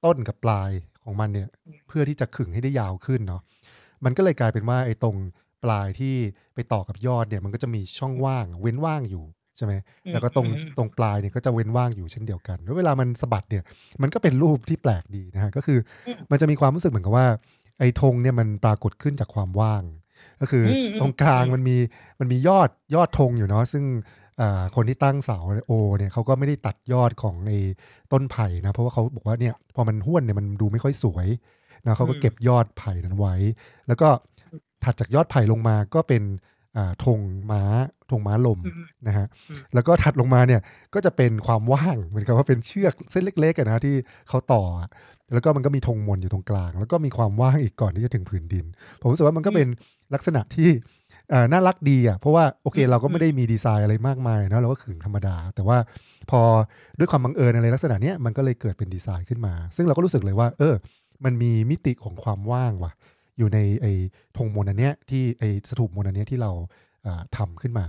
ต้นกับปลายของมันเนี่ยอืมเพื่อที่จะขึงให้ได้ยาวขึ้นเนาะมันก็เลยกลายเป็นว่าไอ้ตรงปลายที่ไปต่อกับยอดเนี่ยมันก็จะมีช่องว่างเว้นว่างอยู่ ใช่ไหมอืมแล้วก็ตรงอืมตรงปลายเนี่ยก็จะเว้นว่างอยู่เช่นเดียวกันแล้วเวลามันสะบัดเนี่ย มันก็เป็นรูปที่แปลกดีนะฮะก็คืออมมันจะมีความรู้สึกเหมือนกับว่า ไอ้ธงเนี่ยมันปรากฏขึ้นจากความว่าง ก็คืออมอืมตรงกลางอืมมันมีมันมียอดยอดธงอยู่เนาะซึ่งอ่าคนที่ตั้งเสาโอเนี่ยเขาก็ไม่ได้ตัดยอดของไอ้ต้นไผ่นะ เพราะว่าเขาบอกว่าเนี่ยพอมันห้วนเนี่ยมันดูไม่ค่อยสวยนะเขาก็อืมเก็บยอดไผ่นั้นไว้ แล้วก็ถัดจากยอดไผ่ลงมาก็เป็นอ่า ธงม้าธงม้าลมอืมนะฮะอืมแล้วก็ถัดลงมาเนี่ยก็จะเป็นความว่างเหมือนกับว่าเป็นเชือกเส้นเล็กๆอะนะที่เขาต่ออะแล้วก็มันก็มีธงมนต์อยู่ตรงกลาง แล้วก็มีความว่างอีกก่อนที่จะถึงผืนดิน ผมรู้สึกว่ามันก็เป็นลักษณะที่เอ่อน่ารักดีอะเพราะว่าโอเคอืมเราก็ไม่ได้มีดีไซน์อะไรมากมายนะเราก็ขึงธรรมดา แต่ว่าพอด้วยความบังเอิญอะไรลักษณะเนี้ยมันก็เลยเกิดเป็นดีไซน์ขึ้นมา ซึ่งเราก็รู้สึกเลยว่า เออ มันมีมิติของความว่างว่ะ อยู่ในไอ้ธงมนต์อันเนี้ยที่ไอ้สถูปมนต์อันเนี้ยที่เราอ่าทำขึ้นมา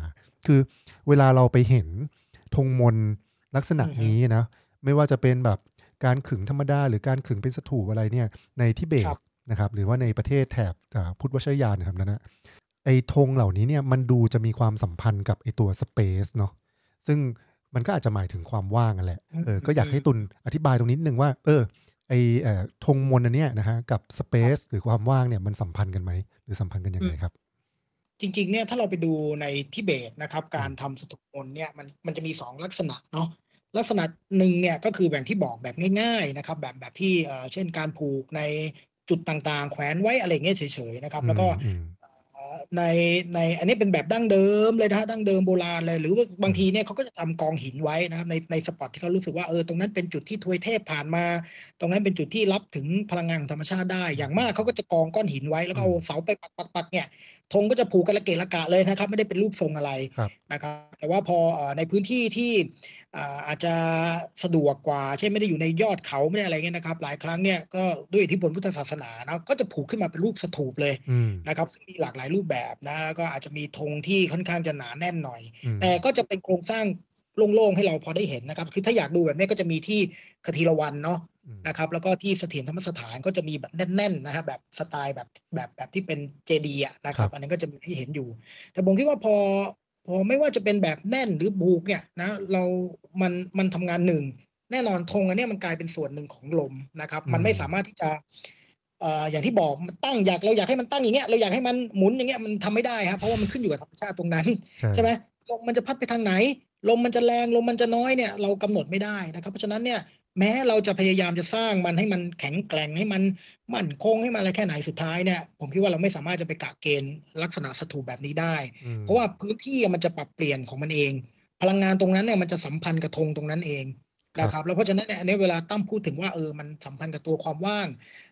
คือเวลาเราไปเห็นธงมนต์ลักษณะอือฮึนี้นะไม่ว่าจะเป็นแบบการขึงธรรมดา หรือการขึงเป็นสถูปอะไรเนี่ยในทิเบตครับนะครับหรือว่าในประเทศแถบอ่าพุทธวชยานนะครับนั้นนะไอ้ธงเหล่านี้เนี่ยมันดูจะมีความสัมพันธ์กับไอ้ตัวสเปซเนาะซึ่งมันก็อาจจะหมายถึงความว่างนั่นแหละเออก็อยากให้ตุนอธิบายตรงนิดนึงว่า เออ ไอเอ่อธงมนต์อันเนี้ยนะฮะกับสเปซหรือความว่างเนี่ยมันสัมพันธ์กันไหมหรือสัมพันธ์กันยังไงครับ จริงๆเนี่ยถ้าเราไปดูในทิเบตนะครับ การทำสถูปมนต์เนี่ยมันมันจะมีสองลักษณะเนาะลักษณะหนึ่งเนี่ยก็คือแบบที่บอกแบบง่าย ๆนะครับ แบบแบบที่เอ่อเช่นการผูกในจุดต่างๆ แขวนไว้อะไรเงี้ยเฉยๆนะครับ แล้วก็อืมเอ่อ ในในอันนี้เป็นแบบดั้งเดิมเลยนะฮะดั้งเดิมโบราณเลย หรือว่าบางทีเนี่ยเขาก็จะทำกองหินไว้นะครับในในสปอตที่เขารู้สึกว่าเออตรงนั้นเป็นจุดที่ทวยเทพผ่านมา ตรงนั้นเป็นจุดที่รับถึงพลังงานของธรรมชาติได้ อย่างมากเขาก็จะกองก้อนหินไว้แล้วก็เอาเสาไปปักปักปักเนี่ยธงก็จะผูกกันละเกะละกะเลยนะครับ ไม่ได้เป็นรูปทรงอะไรครับนะครับแต่ว่าพอเอ่อในพื้นที่ที่อ่าอาจจะสะดวกกว่าเช่นไม่ได้อยู่ในยอดเขาไม่ได้อะไรเงี้ยนะครับ หลายครั้งเนี่ยก็ด้วยอิทธิพลพุทธศาสนานะก็จะผูกขึ้นมาเป็นรูปสถูปเลยอืมนะครับซึ่งมีหลากหลายรูปแบบนะแล้วก็อาจจะมีธงที่ค่อนข้างจะหนาแน่นหน่อยอืมแต่ก็จะเป็นโครงสร้างโล่งๆให้เราพอได้เห็นนะครับ คือถ้าอยากดูแบบนี้ก็จะมีที่คทีรวันเนาะอืมนะครับ แล้วก็ที่เสถียรธรรมสถานก็จะมีแบบแน่นๆนะครับแบบสไตล์แบบแบบแบบที่เป็นเจดีย์อะนะครับ อันนั้นก็จะมีให้เห็นอยู่ แต่ผมคิดว่าพอพอไม่ว่าจะเป็นแบบแน่นหรือบูกเนี่ยนะเรา มันมันทำงานหนึ่งแน่นอนธงอันเนี้ยมันกลายเป็นส่วนหนึ่งของลมนะครับ มันไม่สามารถที่จะเอ่ออย่างที่บอกมันตั้งอยากเราอยากให้มันตั้งอย่างเงี้ยเราอยากให้มันหมุนอย่างเงี้ยมันทำไม่ได้ครับเพราะว่ามันขึ้นอยู่กับธรรมชาติตรงนั้นใช่ใช่ไหมลมมันจะพัดไปทางไหน ลมมันจะแรงลมมันจะน้อยเนี่ยเรากำหนดไม่ได้นะครับ เพราะฉะนั้นเนี่ยแม้เราจะพยายามจะสร้างมันให้มันแข็งแกร่งให้มันมั่นคงให้มันอะไรแค่ไหนสุดท้ายเนี่ยผมคิดว่าเราไม่สามารถจะไปกะเกณฑ์ลักษณะสถูปแบบนี้ได้อืมเพราะว่าพื้นที่มันจะปรับเปลี่ยนของมันเอง พลังงานตรงนั้นเนี่ยมันจะสัมพันธ์กับธงตรงนั้นเองครับ นะครับแล้วเพราะฉะนั้นเนี่ยอันนี้เวลาตั้มพูดถึงว่าเออมันสัมพันธ์กับตัวความว่าง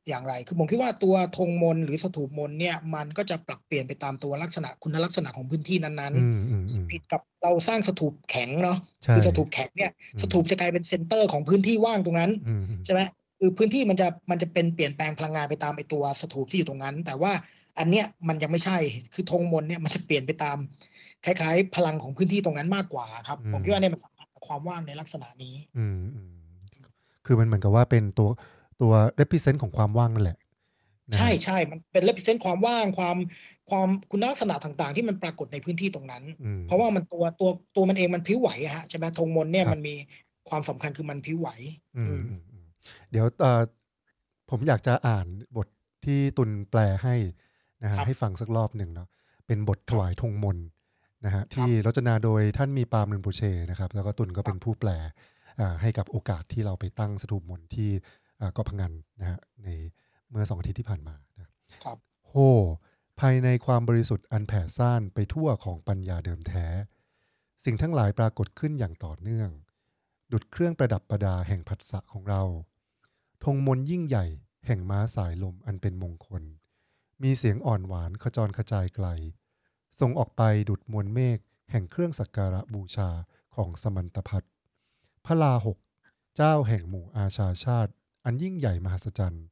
อย่างไร คือผมคิดว่าตัวธงมนต์หรือสถูปมนต์เนี่ยมันก็จะปรับเปลี่ยนไปตามตัวลักษณะคุณลักษณะของพื้นที่นั้นอืมอืมอืมๆผิดกับเราสร้างสถูปแข็งเนาะใช่คือสถูปแข็งเนี่ยอืมสถูปจะกลายเป็นเซนเตอร์ของพื้นที่ว่างตรงนั้นอืมอืมใช่ไหมคือพื้นที่มันจะมันจะเป็นเปลี่ยนแปลงพลังงานไปตามไอตัวสถูปที่อยู่ตรงนั้น แต่ว่าอันเนี้ยมันยังไม่ใช่คือธงมนต์เนี่ยมันจะเปลี่ยนไปตามคล้ายๆ พลังของพื้นที่ตรงนั้นมากกว่าครับผมคิดว่าเนี่ยมันสัมพันธ์กับ ความว่างในลักษณะนี้อืมอืมคือมันเหมือนกับว่าเป็นตัวตัว represent ของความว่างนั่นแหละนะฮะใช่ใช่มันเป็นเล p เซนต์ความว่างความความคุณลักษณะต่างๆ ที่มันปรากฏในพื้นที่ตรงนั้นอืมเพราะว่ามันตัวตัวตัวมันเองมันพลิ้วไหวอะฮะใช่ไหมธงมนต์เนี่ยครับมันมีความสำคัญคือมันพลิ้วไหว อืมอืมอืมอืมเดี๋ยวเอ่อผมอยากจะอ่านบทที่ตุนแปลให้นะฮะครับให้ฟังสักรอบหนึ่งเนาะเป็นบทถวายธงมนต์ นะฮะครับที่รจนาโดยท่านมีปาล์มลืนบูเชนะครับ แล้วก็ตุนก็เป็นผู้แปลอ่าให้กับโอกาสที่เราไปตั้งสถูปมนต์ที่อ่าเก็พังงานนะฮะในเมื่อสองอาทิตย์ที่ผ่านมานะครับโหภายในความบริสุทธิ์อันแผ่ซ่านไปทั่วของปัญญาเดิมแท้ สิ่งทั้งหลายปรากฏขึ้นอย่างต่อเนื่อง ดุดเครื่องประดับประดาแห่งผัสสะของเราธงมนต์ยิ่งใหญ่แห่งม้าสายลมอันเป็นมงคล มีเสียงอ่อนหวานขจรขจายไกล ส่งออกไปดุดมวลเมฆแห่งเครื่องสักการะบูชาของสมันตพัฒน์พระลาหก เจ้าแห่งหมู่อาชาชาติ อันยิ่งใหญ่มหัศจรรย์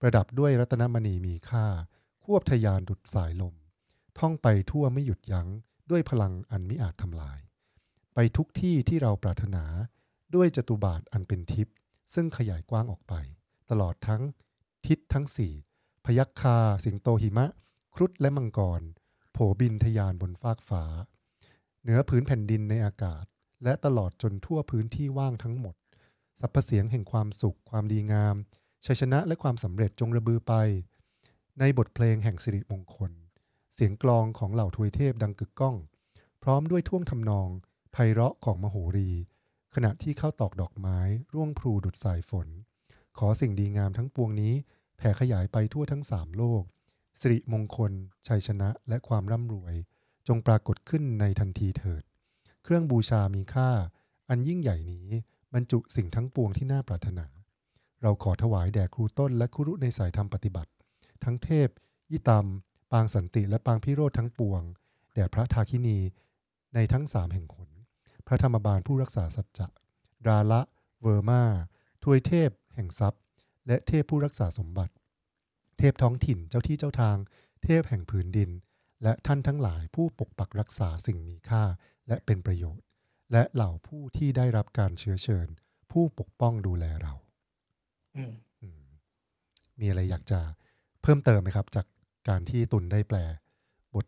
ประดับด้วยรัตนมณีมีค่า ควบทะยานดุดสายลม ท่องไปทั่วไม่หยุดยั้งด้วยพลังอันมิอาจทำลาย ไปทุกที่ที่เราปรารถนาด้วยจตุบาทอันเป็นทิพย์ซึ่งขยายกว้างออกไป ตลอดทั้งทิศทั้งสี่พยัคฆาสิงโตหิมะ ครุฑและมังกร โผบินทยานบนฟากฟ้า เหนือพื้นแผ่นดินในอากาศ และตลอดจนทั่วพื้นที่ว่างทั้งหมดสรรพเสียงแห่งความสุข ความดีงาม ชัยชนะและความสำเร็จจงระบือไป ในบทเพลงแห่งสิริมงคล เสียงกลองของเหล่าทวยเทพดังกึกก้อง พร้อมด้วยท่วงทำนองไพเราะของมโหรี ขณะที่เข้าตอกดอกไม้ ร่วงพลูดุดสายฝน ขอสิ่งดีงามทั้งปวงนี้ แผ่ขยายไปทั่วทั้งสามโลก สิริมงคล ชัยชนะและความร่ำรวย จงปรากฏขึ้นในทันทีเถิด เครื่องบูชามีค่า อันยิ่งใหญ่นี้บรรจุสิ่งทั้งปวงที่น่าปรารถนา เราขอถวายแด่ครูต้นและครูรุในสายธรรมปฏิบัติ ทั้งเทพ ยิตามปางสันติและปางพิโรธทั้งปวง แด่พระทาคินีในทั้งสามแห่งหนพระธรรมบาลผู้รักษาสัจจะดาละ เวอร์มา ทวยเทพ แห่งทรัพย์ และเทพผู้รักษาสมบัติ เทพท้องถิ่นเจ้าที่เจ้าทาง เทพแห่งผืนดิน และท่านทั้งหลายผู้ปกปักรักษาสิ่งมีค่าและเป็นประโยชน์ และเหล่าผู้ที่ได้รับการเชื้อเชิญ ผู้ปกป้องดูแลเราอืมอืมมีอะไรอยากจะเพิ่มเติมไหมครับ จากการที่ตุนได้แปล บท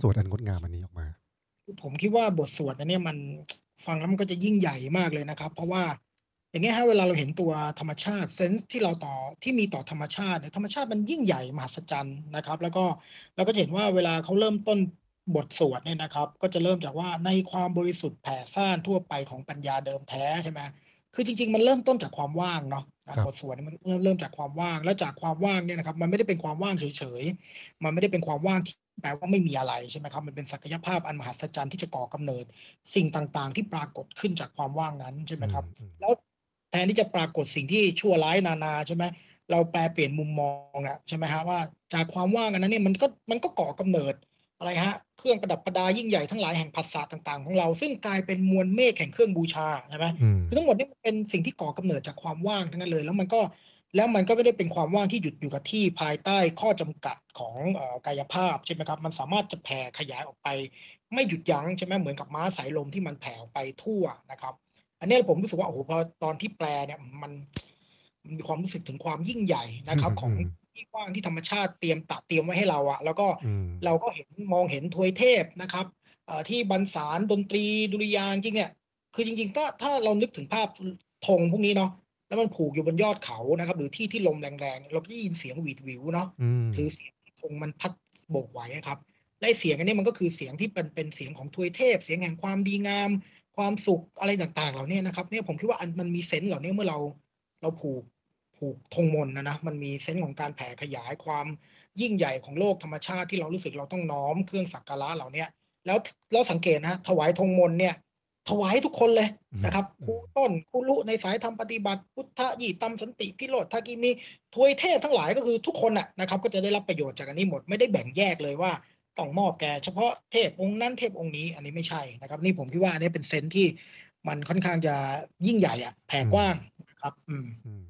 สวดอันงดงามอันนี้ออกมา ผมคิดว่าบทสวดอันเนี้ยมันฟังแล้วมันก็จะยิ่งใหญ่มากเลยนะครับ เพราะว่า อย่างเงี้ยฮะเวลาเราเห็นตัวธรรมชาติเซนส์ที่เราต่อที่มีต่อธรรมชาติเนี่ยธรรมชาติมันยิ่งใหญ่มหัศจรรย์นะครับ แล้วก็เราก็จะเห็นว่าเวลาเขาเริ่มต้นบทสวดเนี่ยนะครับ ก็จะเริ่มจากว่าในความบริสุทธิ์แผ่ซ่านทั่วไปของปัญญาเดิมแท้ใช่ไหมคือจริง ๆ มันเริ่มต้นจากความว่างเนาะนะครับบทสวดเนี่ยมันเริ่มเริ่มจากความว่าง แล้วจากความว่างเนี่ยนะครับ มันไม่ได้เป็นความว่างเฉยๆมันไม่ได้เป็นความว่างที่แปลว่าไม่มีอะไรใช่ไหมครับ มันเป็นศักยภาพอันมหัศจรรย์ที่จะก่อกำเนิด สิ่งต่างๆ ที่ปรากฏขึ้นจากความว่างนั้นใช่ไหมครับอืมแล้ว แทนที่จะปรากฏสิ่งที่ชั่วร้ายนานาใช่ไหมเราแปลเปลี่ยนมุมมองนะใช่ไหมฮะว่าจากความว่างอันนั้นเนี่ยมันก็มันก็ก่อกำเนิดอะไรฮะเครื่องประดับประดายิ่งใหญ่ทั้งหลายแห่งภาษาต่างๆ ของเรา ซึ่งกลายเป็นมวลเมฆแห่งเครื่องบูชาใช่ไหมอืมคือทั้งหมดนี่มันเป็นสิ่งที่ก่อกำเนิดจากความว่างทั้งนั้นเลย แล้วมันก็แล้วมันก็ไม่ได้เป็นความว่างที่หยุดอยู่กับที่ภายใต้ข้อจำกัดของเอ่อกายภาพใช่ไหมครับมันสามารถจะแผ่ขยายออกไป ไม่หยุดยั้งใช่ไหมเหมือนกับม้าสายลมที่มันแผ่ออกไปทั่วนะครับ อันนี้ผมรู้สึกว่าโอ้โหพอตอนที่แปลเนี่ยมันมันมีความรู้สึกถึงความยิ่งใหญ่นะครับ ของอืมที่ว่างที่ธรรมชาติเตรียมตัดเตรียมไว้ให้เราอะแล้วก็อืมเราก็เห็นมองเห็นทวยเทพนะครับเอ่อที่บรรสารดนตรีดุริยางค์จริงเนี่ย คือจริงๆ ก็ถ้าเรานึกถึงภาพธงพวกนี้เนาะแล้วมันผูกอยู่บนยอดเขานะครับ หรือที่ที่ลมแรงๆเนี่ยเราก็ได้ยินเสียงหวีดหวิวเนาะอืมหรือเสียงที่ธงมันพัดโบกไหวอะครับและไอ้เสียงอันนี้มันก็คือเสียงที่เป็นเป็นเสียงของทวยเทพ เสียงแห่งความดีงาม ความสุขอะไรต่างๆ เหล่านี้นะครับเนี่ยผมคิดว่าอันมันมีเซนส์เหล่านี้เมื่อเราเราผูกผูกธงมนต์นะนะมันมีเซนส์ของการแผ่ขยายความยิ่งใหญ่ของโลกธรรมชาติที่เรารู้สึกเราต้องน้อมเครื่องสักการะเหล่าเนี้ยแล้วเราสังเกตนะถวายธงมนต์เนี่ย ถวายให้ทุกคนเลยนะครับอืมครูต้นครูลุในสายธรรมปฏิบัติ พุทธยี่ตัมสันติพิโรธทากินีทวยเทพทั้งหลายก็คือทุกคนน่ะนะครับ ก็จะได้รับประโยชน์จากอันนี้หมดไม่ได้แบ่งแยกเลยว่า ต้องมอบแก่เฉพาะเทพองค์นั้นเทพองค์นี้ อันนี้ไม่ใช่นะครับ นี่ผมคิดว่าอันนี้เป็น sense ที่มันค่อนข้างจะยิ่งใหญ่อะแผ่กว้างนะครับอืมอืม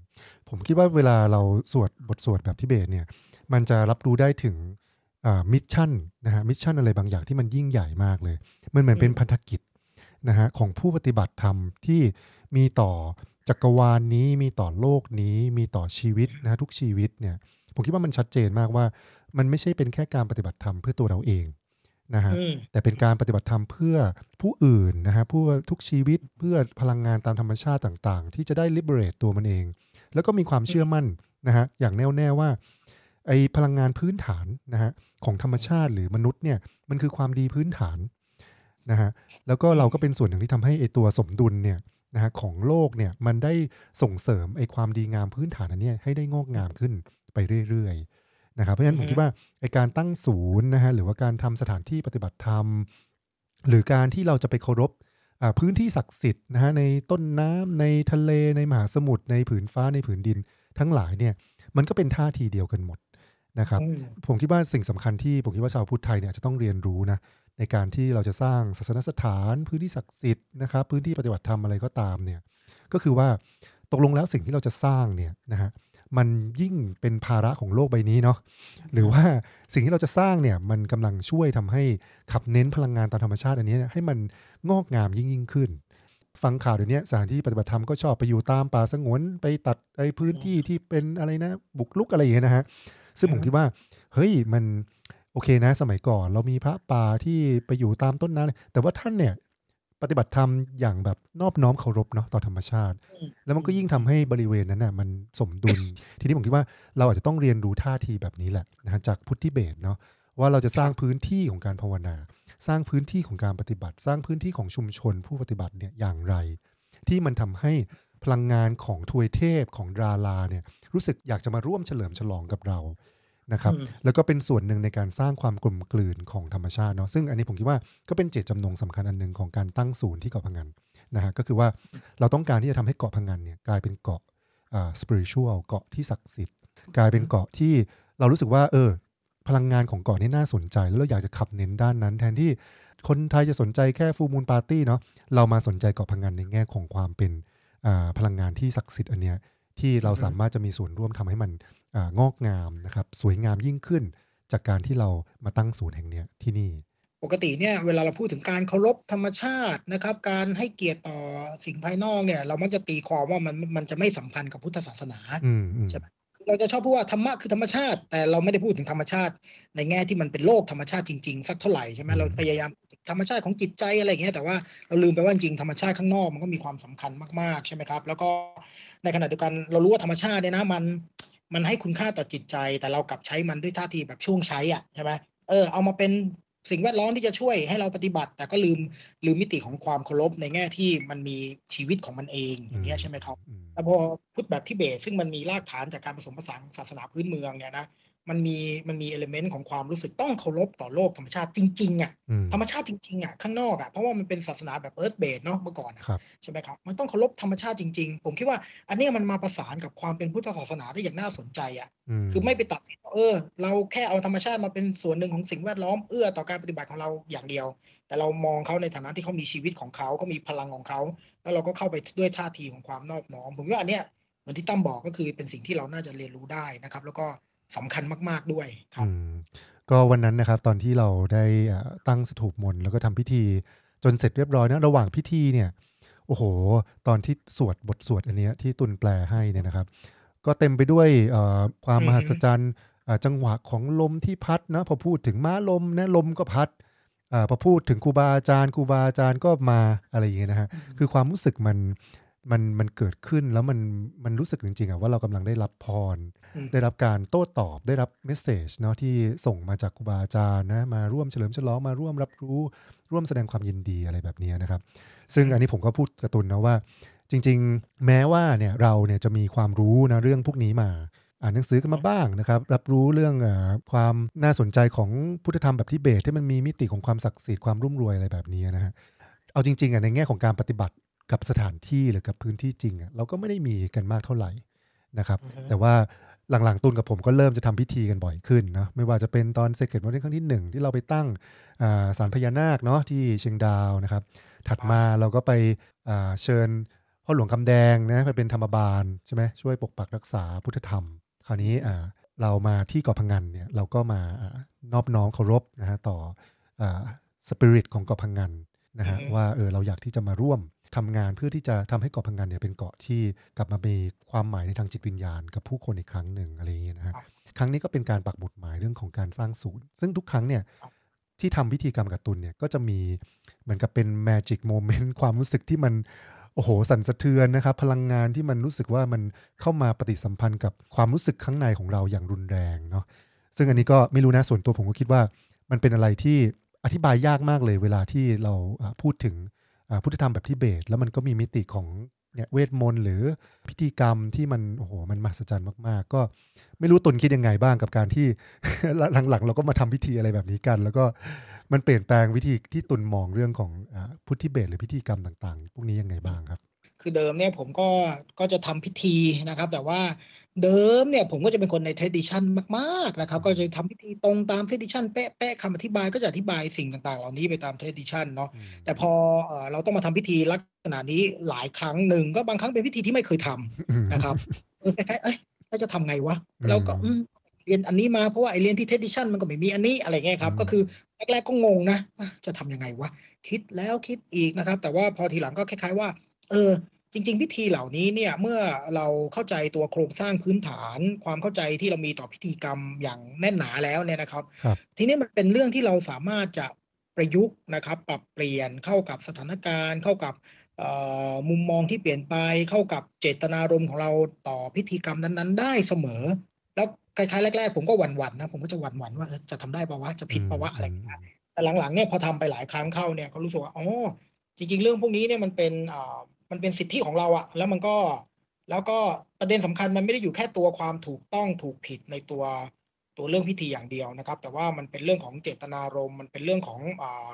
ผมคิดว่าเวลาเราสวดบทสวดแบบทิเบตเนี่ย มันจะรับรู้ได้ถึง mission นะฮะ mission อะไรบางอย่างที่มันยิ่งใหญ่มากเลย มันเหมือนเป็นอืมพันธกิจนะฮะของผู้ปฏิบัติธรรมที่มีต่อจักรวาลนี้มีต่อโลกนี้มีต่อชีวิตนะฮะทุกชีวิตเนี่ยผมคิดว่ามันชัดเจนมากว่า มันไม่ใช่เป็นแค่การปฏิบัติธรรมเพื่อตัวเราเองนะฮะอืมแต่เป็นการปฏิบัติธรรมเพื่อผู้อื่นนะฮะเพื่อทุกชีวิตเพื่อพลังงานตามธรรมชาติต่าง ๆ ที่จะได้ liberate ตัวมันเอง แล้วก็มีความเชื่อมั่นนะฮะอย่างแน่วแน่ว่าไอพลังงานพื้นฐานนะฮะของธรรมชาติหรือมนุษย์เนี่ยมันคือความดีพื้นฐานนะฮะแล้วก็เราก็เป็นส่วนหนึ่งที่ทำให้ไอตัวสมดุลเนี่ยนะฮะของโลกเนี่ยมันได้ส่งเสริมไอความดีงามพื้นฐานอันเนี้ยให้ได้งอกงามขึ้นไปเรื่อยๆ นะครับเพราะฉะนั้นผมคิดว่าไอการตั้งศูนย์นะฮะหรือว่าการทำสถานที่ปฏิบัติธรรม หรือการที่เราจะไปเคารพอ่าพื้นที่ศักดิ์สิทธิ์นะฮะในต้นน้ำในทะเลในมหาสมุทรในผืนฟ้าในผืนดิน ทั้งหลายเนี่ยมันก็เป็นท่าทีเดียวกันหมดนะครับอืมผมคิดว่าสิ่งสำคัญที่ผมคิดว่าชาวพุทธไทยเนี่ยจะต้องเรียนรู้นะในการที่เราจะสร้างศาสนสถาน พื้นที่ศักดิ์สิทธิ์นะครับพื้นที่ปฏิบัติธรรมอะไรก็ตามเนี่ยก็คือว่าตกลงแล้วสิ่งที่เราจะสร้างเนี่ยนะฮะ มันยิ่งเป็นภาระของโลกใบนี้เนาะหรือว่าสิ่งที่เราจะสร้างเนี่ยมันกำลังช่วยทำให้ขับเน้นพลังงานตามธรรมชาติอันนี้ให้มันงอกงามยิ่งยิ่งขึ้น ฟังข่าวเดี๋ยวนี้สถานที่ปฏิบัติธรรมก็ชอบไปอยู่ตามป่าสงวนไปตัดไอ้พื้นที่ที่เป็นอะไรนะ บุกลุกอะไรอย่างเงี้ยนะฮะซึ่งผมคิดว่าเฮ้ยมันโอเคนะ สมัยก่อนเรามีพระป่าที่ไปอยู่ตามต้นน้ำแต่ว่าท่านเนี่ย ปฏิบัติธรรมอย่างแบบนอบน้อมเคารพเนาะต่อธรรมชาติ แล้วมันก็ยิ่งทำให้บริเวณนั้นน่ะมันสมดุล ทีนี้ผมคิดว่าเราอาจจะต้องเรียนรู้ท่าทีแบบนี้แหละนะฮะจากพุทธิเบสเนาะว่าเราจะสร้างพื้นที่ของการภาวนา สร้างพื้นที่ของการปฏิบัติ สร้างพื้นที่ของชุมชนผู้ปฏิบัติเนี่ยอย่างไร ที่มันทำให้พลังงานของทวยเทพของดาราเนี่ยรู้สึกอยากจะมาร่วมเฉลิมฉลองกับเรา นะครับอืมแล้วก็เป็นส่วนหนึ่งในการสร้างความกลมกลืนของธรรมชาติเนาะซึ่งอันนี้ผมคิดว่าก็เป็นเจตจำนงสำคัญอันหนึ่งของการตั้งศูนย์ที่เกาะพังงานนะฮะก็คือว่าเราต้องการที่จะทำให้เกาะพังงานเนี่ยกลายเป็นเกาะอ่า spiritual เกาะที่ศักดิ์สิทธิ์ กลายเป็นเกาะที่เรารู้สึกว่าเออพลังงานของเกาะนี่น่าสนใจ แล้วเราอยากจะขับเน้นด้านนั้น แทนที่คนไทยจะสนใจแค่ฟูมูลปาร์ตี้เนาะเรามาสนใจเกาะพังงานในแง่ของความเป็นอ่าพลังงานที่ศักดิ์สิทธิ์อันเนี้ยที่เราสามารถจะมีส่วนร่วมทำให้มันอา งอกงามนะครับสวยงามยิ่งขึ้น จากการที่เรามาตั้งศูนย์แห่งเนี้ยที่นี่ ปกติเนี่ยเวลาเราพูดถึงการเคารพธรรมชาตินะครับ การให้เกียรติต่อสิ่งภายนอกเนี่ย เรามักจะตีความว่ามันมันจะไม่สัมพันธ์กับพุทธศาสนาอืมอืมใช่ไหมคือเราจะชอบพูดว่าธรรมะคือธรรมชาติ แต่เราไม่ได้พูดถึงธรรมชาติ ในแง่ที่มันเป็นโลกธรรมชาติจริงๆ สักเท่าไหร่ใช่ไหมเราพยายามธรรมชาติของจิตใจอะไรอย่างเงี้ยแต่ว่าเราลืมไปว่าจริงๆธรรมชาติข้างนอกมันก็มีความสำคัญมากๆใช่ไหมครับ แล้วก็ในขณะเดียวกันเรารู้ว่าธรรมชาติเนี่ยนะมัน มันให้คุณค่าต่อจิตใจ แต่เรากลับใช้มันด้วยท่าทีแบบช่วงใช้อะใช่ไหมเออเอามาเป็นสิ่งแวดล้อมที่จะช่วยให้เราปฏิบัติ แต่ก็ลืมลืมมิติของความเคารพในแง่ที่มันมีชีวิตของมันเองอย่างเงี้ยใช่ไหมครับอืมแล้วพอพุทธแบบทิเบตซึ่งมันมีรากฐานจากการผสมผสานศาสนาพื้นเมืองเนี่ยนะ มันมีมันมีเอลเมนต์ของความรู้สึกต้องเคารพต่อโลกธรรมชาติจริงๆอะอืมธรรมชาติจริงๆอะข้างนอกอะเพราะว่ามันเป็นศาสนาแบบเอิร์ธเบสเนาะเมื่อก่อนอะครับใช่ไหมครับมันต้องเคารพธรรมชาติจริง ๆ ผมคิดว่า อันเนี้ยมันมาประสานกับความเป็นพุทธศาสนาได้อย่างน่าสนใจอะมคือไม่ไปตัดสินว่าเออ เราแค่เอาธรรมชาติมาเป็นส่วนหนึ่งของสิ่งแวดล้อมเอื้อต่อการปฏิบัติของเราอย่างเดียว แต่เรามองเขาในฐานะที่เขามีชีวิตของเขาเขามีพลังของเขาแล้วเราก็เข้าไปด้วยท่าทีของความนอบน้อมผมว่าอันเนี้ยเหมือนที่ตั้มบอกก็คือเป็นสิ่งที่เราน่าจะเรียนรู้ได้นะครับ แล้วก็ สำคัญมาก ๆด้วยครับอืมก็วันนั้นนะครับตอนที่เราได้อ่าตั้งสถูปมนต์แล้วก็ทำพิธีจนเสร็จเรียบร้อยนะระหว่างพิธีเนี่ยโอ้โห ตอนที่สวดบทสวดอันเนี้ยที่ตุนแปลให้เนี่ยนะครับ ก็เต็มไปด้วยเอ่อความอืมมหัศจรรย์อ่าจังหวะของลมที่พัดนะพอพูดถึงม้าลมนะลมก็พัดอาพอพูดถึงครูบาอาจารย์ครูบาอาจารย์ก็มาอะไรอย่างเงี้ยนะฮะคือความรู้สึกมัน มันมันเกิดขึ้นแล้วมันมันรู้สึกจริงๆอะว่าเรากำลังได้รับพรอืมได้รับการโต้ตอบได้รับเมสเซจเนาะที่ส่งมาจากครูบาอาจารย์นะมาร่วมเฉลิมฉลองมาร่วมรับรู้ร่วมแสดงความยินดีอะไรแบบนี้นะครับ ซึ่งอันนี้ผมก็พูดกระตุนนะว่า จริง ๆ แม้ว่าเนี่ยเราเนี่ยจะมีความรู้นะเรื่องพวกนี้มาอ่านหนังสือกันมาบ้างนะครับ รับรู้เรื่องอาความน่าสนใจของพุทธธรรมแบบทิเบตที่มันมีมิติของความศักดิ์สิทธิ์ความรุ่มรวยอะไรแบบนี้นะฮะเอาจริงๆอะในแง่ของการปฏิบัติ กับสถานที่หรือกับพื้นที่จริงอะเราก็ไม่ได้มีกันมากเท่าไหร่นะครับอือฮึแต่ว่าหลังๆตุลกับผมก็เริ่มจะทำพิธีกันบ่อยขึ้นเนาะไม่ว่าจะเป็นตอน Sacred One ครั้งที่หนึ่งที่เราไปตั้งอ่าศาลพญานาคเนาะที่เชียงดาวนะครับ ถัดมาเราก็ไปอ่าเชิญพ่อหลวงคำแดงนะไปเป็นธรรมบาลใช่ไหมช่วยปกปักรักษาพุทธธรรม คราวนี้อ่าเรามาที่เกาะพังงันเนี่ยเราก็มานอบน้อมเคารพนะฮะต่อสปิริตของเกาะพังงันนะฮะอือฮึว่าเออเราอยากที่จะมาร่วม ทำงานเพื่อที่จะทำให้เกาะพังงันเนี่ยเป็นเกาะที่กลับมามีความหมายในทางจิตวิญญาณกับผู้คนอีกครั้งหนึ่งอะไรอย่างเงี้ยนะฮะครับครั้งนี้ก็เป็นการปักหมุดหมายเรื่องของการสร้างศูนย์ ซึ่งทุกครั้งเนี่ยครับที่ทำพิธีกรรมกับตุลเนี่ยก็จะมีเหมือนกับเป็น magic moment ความรู้สึกที่มันโอ้โหสั่นสะเทือนนะครับพลังงานที่มันรู้สึกว่ามันเข้ามาปฏิสัมพันธ์กับความรู้สึกข้างในของเราอย่างรุนแรงเนาะซึ่งอันนี้ก็ไม่รู้นะส่วนตัวผมก็คิดว่า มันเป็นอะไรที่อธิบายยากมากเลย เวลาที่เราอ่าพูดถึงอ่า พุทธธรรมแบบทิเบตแล้วมันก็มีมิติของเนี่ยเวทมนต์หรือพิธีกรรมที่มันโอ้โหมันมหัศจรรย์มาก ๆ ก็ไม่รู้ตนคิดยังไงบ้างกับการที่หลังๆ เราก็มาทำพิธีอะไรแบบนี้กัน แล้วก็มันเปลี่ยนแปลงวิธีที่ตุนมองเรื่องของอพุทธิเบตหรือพิธีกรรมต่าง ๆ พวกนี้ยังไงบ้างครับ คือเดิมเนี่ยผมก็ก็จะทำพิธีนะครับ แต่ว่า เดิมเนี่ยผมก็จะเป็นคนใน tradition มากๆนะครับ ก็จะทำพิธีตรงตาม tradition เป๊ะๆคำอธิบายก็จะอธิบายสิ่งต่างๆ เหล่านี้ไปตาม tradition เนาะอืมแต่พอเอ่อเราต้องมาทำพิธีลักษณะนี้หลายครั้งหนึ่งก็บางครั้งเป็นพิธีที่ไม่เคยทำอืมนะครับเออคล้ายๆเอ้ยเราจะทำไงวะอืมเราก็อืมเรียนอันนี้มาเพราะว่าไอเรียนที่ tradition มันก็ไม่มีอันนี้อะไรเงี้ยครับอืมก็คือแรกๆก็งงนะอะจะทำยังไงวะคิดแล้วคิดอีกนะครับ แต่ว่าพอทีหลังก็คล้าย ๆ ว่า เออ จริง ๆ พิธีเหล่านี้เนี่ยเมื่อเราเข้าใจตัวโครงสร้างพื้นฐาน ความเข้าใจที่เรามีต่อพิธีกรรมอย่างแน่นหนาแล้วเนี่ยนะครับครับทีนี้มันเป็นเรื่องที่เราสามารถจะประยุกต์นะครับ ปรับเปลี่ยนเข้ากับสถานการณ์ เข้ากับเอ่อมุมมองที่เปลี่ยนไปเข้ากับเจตนารมณ์ของเราต่อพิธีกรรมนั้นๆ ได้เสมอ แล้วคล้ายๆแรกๆผมก็หวั่นๆนะผมก็จะหวั่นๆว่าเออจะทำได้ปะวะจะผิดปะวะอะไรอย่างเงี้ยแต่หลังๆเนี่ยพอทำไปหลายครั้งเข้าเนี่ยก็รู้สึกว่าอ๋อจริงๆ เรื่องพวกนี้เนี่ยมันเป็นอ่า มันเป็นสิทธิของเราอะแล้วมันก็แล้วก็ประเด็นสำคัญมันไม่ได้อยู่แค่ตัวความถูกต้องถูกผิดในตัวตัวเรื่องพิธีอย่างเดียวนะครับ แต่ว่ามันเป็นเรื่องของเจตนารมณ์มันเป็นเรื่องของอ่า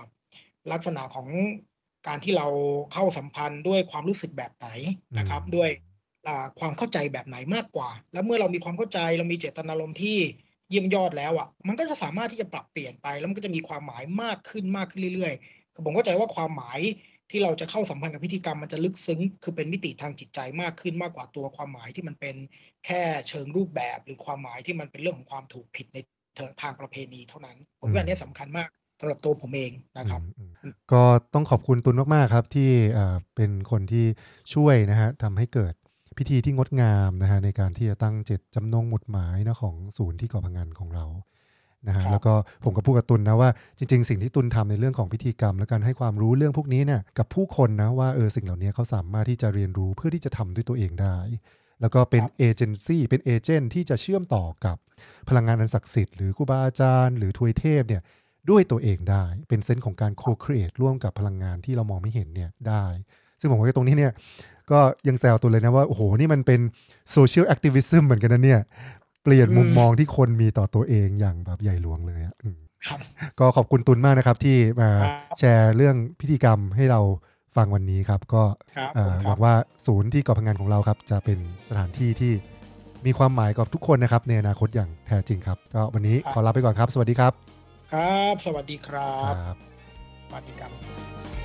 ลักษณะของการที่เราเข้าสัมพันธ์ด้วยความรู้สึกแบบไหนนะครับอืมด้วยอ่าความเข้าใจแบบไหนมากกว่า แล้วเมื่อเรามีความเข้าใจเรามีเจตนารมณ์ที่เยี่ยมยอดแล้วอะ มันก็จะสามารถที่จะปรับเปลี่ยนไป แล้วมันก็จะมีความหมายมากขึ้นมากขึ้นเรื่อยๆคือผมเข้าใจว่าความหมาย ที่เราจะเข้าสัมพันธ์กับพิธีกรรมมันจะลึกซึ้ง คือเป็นมิติทางจิตใจมากขึ้นมากกว่าตัวความหมายที่มันเป็นแค่เชิงรูปแบบ หรือความหมายที่มันเป็นเรื่องของความถูกผิดในทางประเพณีเท่านั้น ผมว่าอันนี้สำคัญมากสำหรับตัวผมเองนะครับ ก็ต้องขอบคุณตุนมากๆครับที่เอ่อเป็นคนที่ช่วยนะฮะทำให้เกิดพิธีที่งดงามนะฮะในการที่จะตั้งเจตจำนงหมุดหมายนะของศูนย์ที่เกาะพังงานของเรา นะฮะครับแล้วก็ผมก็พูดกับตุลนะว่าจริง ๆ สิ่งที่ตุลทำในเรื่องของพิธีกรรม และการให้ความรู้เรื่องพวกนี้เนี่ยกับผู้คนนะว่าเออสิ่งเหล่านี้เขาสามารถที่จะเรียนรู้เพื่อที่จะทำด้วยตัวเองได้ แล้วก็เป็นเอเจนซี่เป็น agent ที่จะเชื่อมต่อกับพลังงานอันศักดิ์สิทธิ์หรือครูบาอาจารย์หรือทวยเทพเนี่ยด้วยตัวเองได้ เป็น sense ของการ co-create ร่วมกับพลังงานที่เรามองไม่เห็นเนี่ยได้ ซึ่งผมว่าตรงนี้เนี่ยก็ยังแซวตุลเลยนะว่า โอ้โห นี่มันเป็น social activism เหมือนกันนะเนี่ย เปลี่ยนมุมมองที่คนมีต่อตัวเองอย่างแบบใหญ่หลวงเลยอะอืมครับก็ขอบคุณตุนมากนะครับ ที่มาครับแชร์เรื่องพิธีกรรมให้เราฟังวันนี้ครับ ก็ครับเอ่อผมหครัวับงว่าศูนย์ที่เกาะพังงานของเราครับ จะเป็นสถานที่ที่มีความหมายกับทุกคนนะครับ ในอนาคตอย่างแท้จริงครับ ก็วันนี้ขอลาไปก่อนครับ สวัสดีครับ ครับ สวัสดีครับครับสวัสดีครับ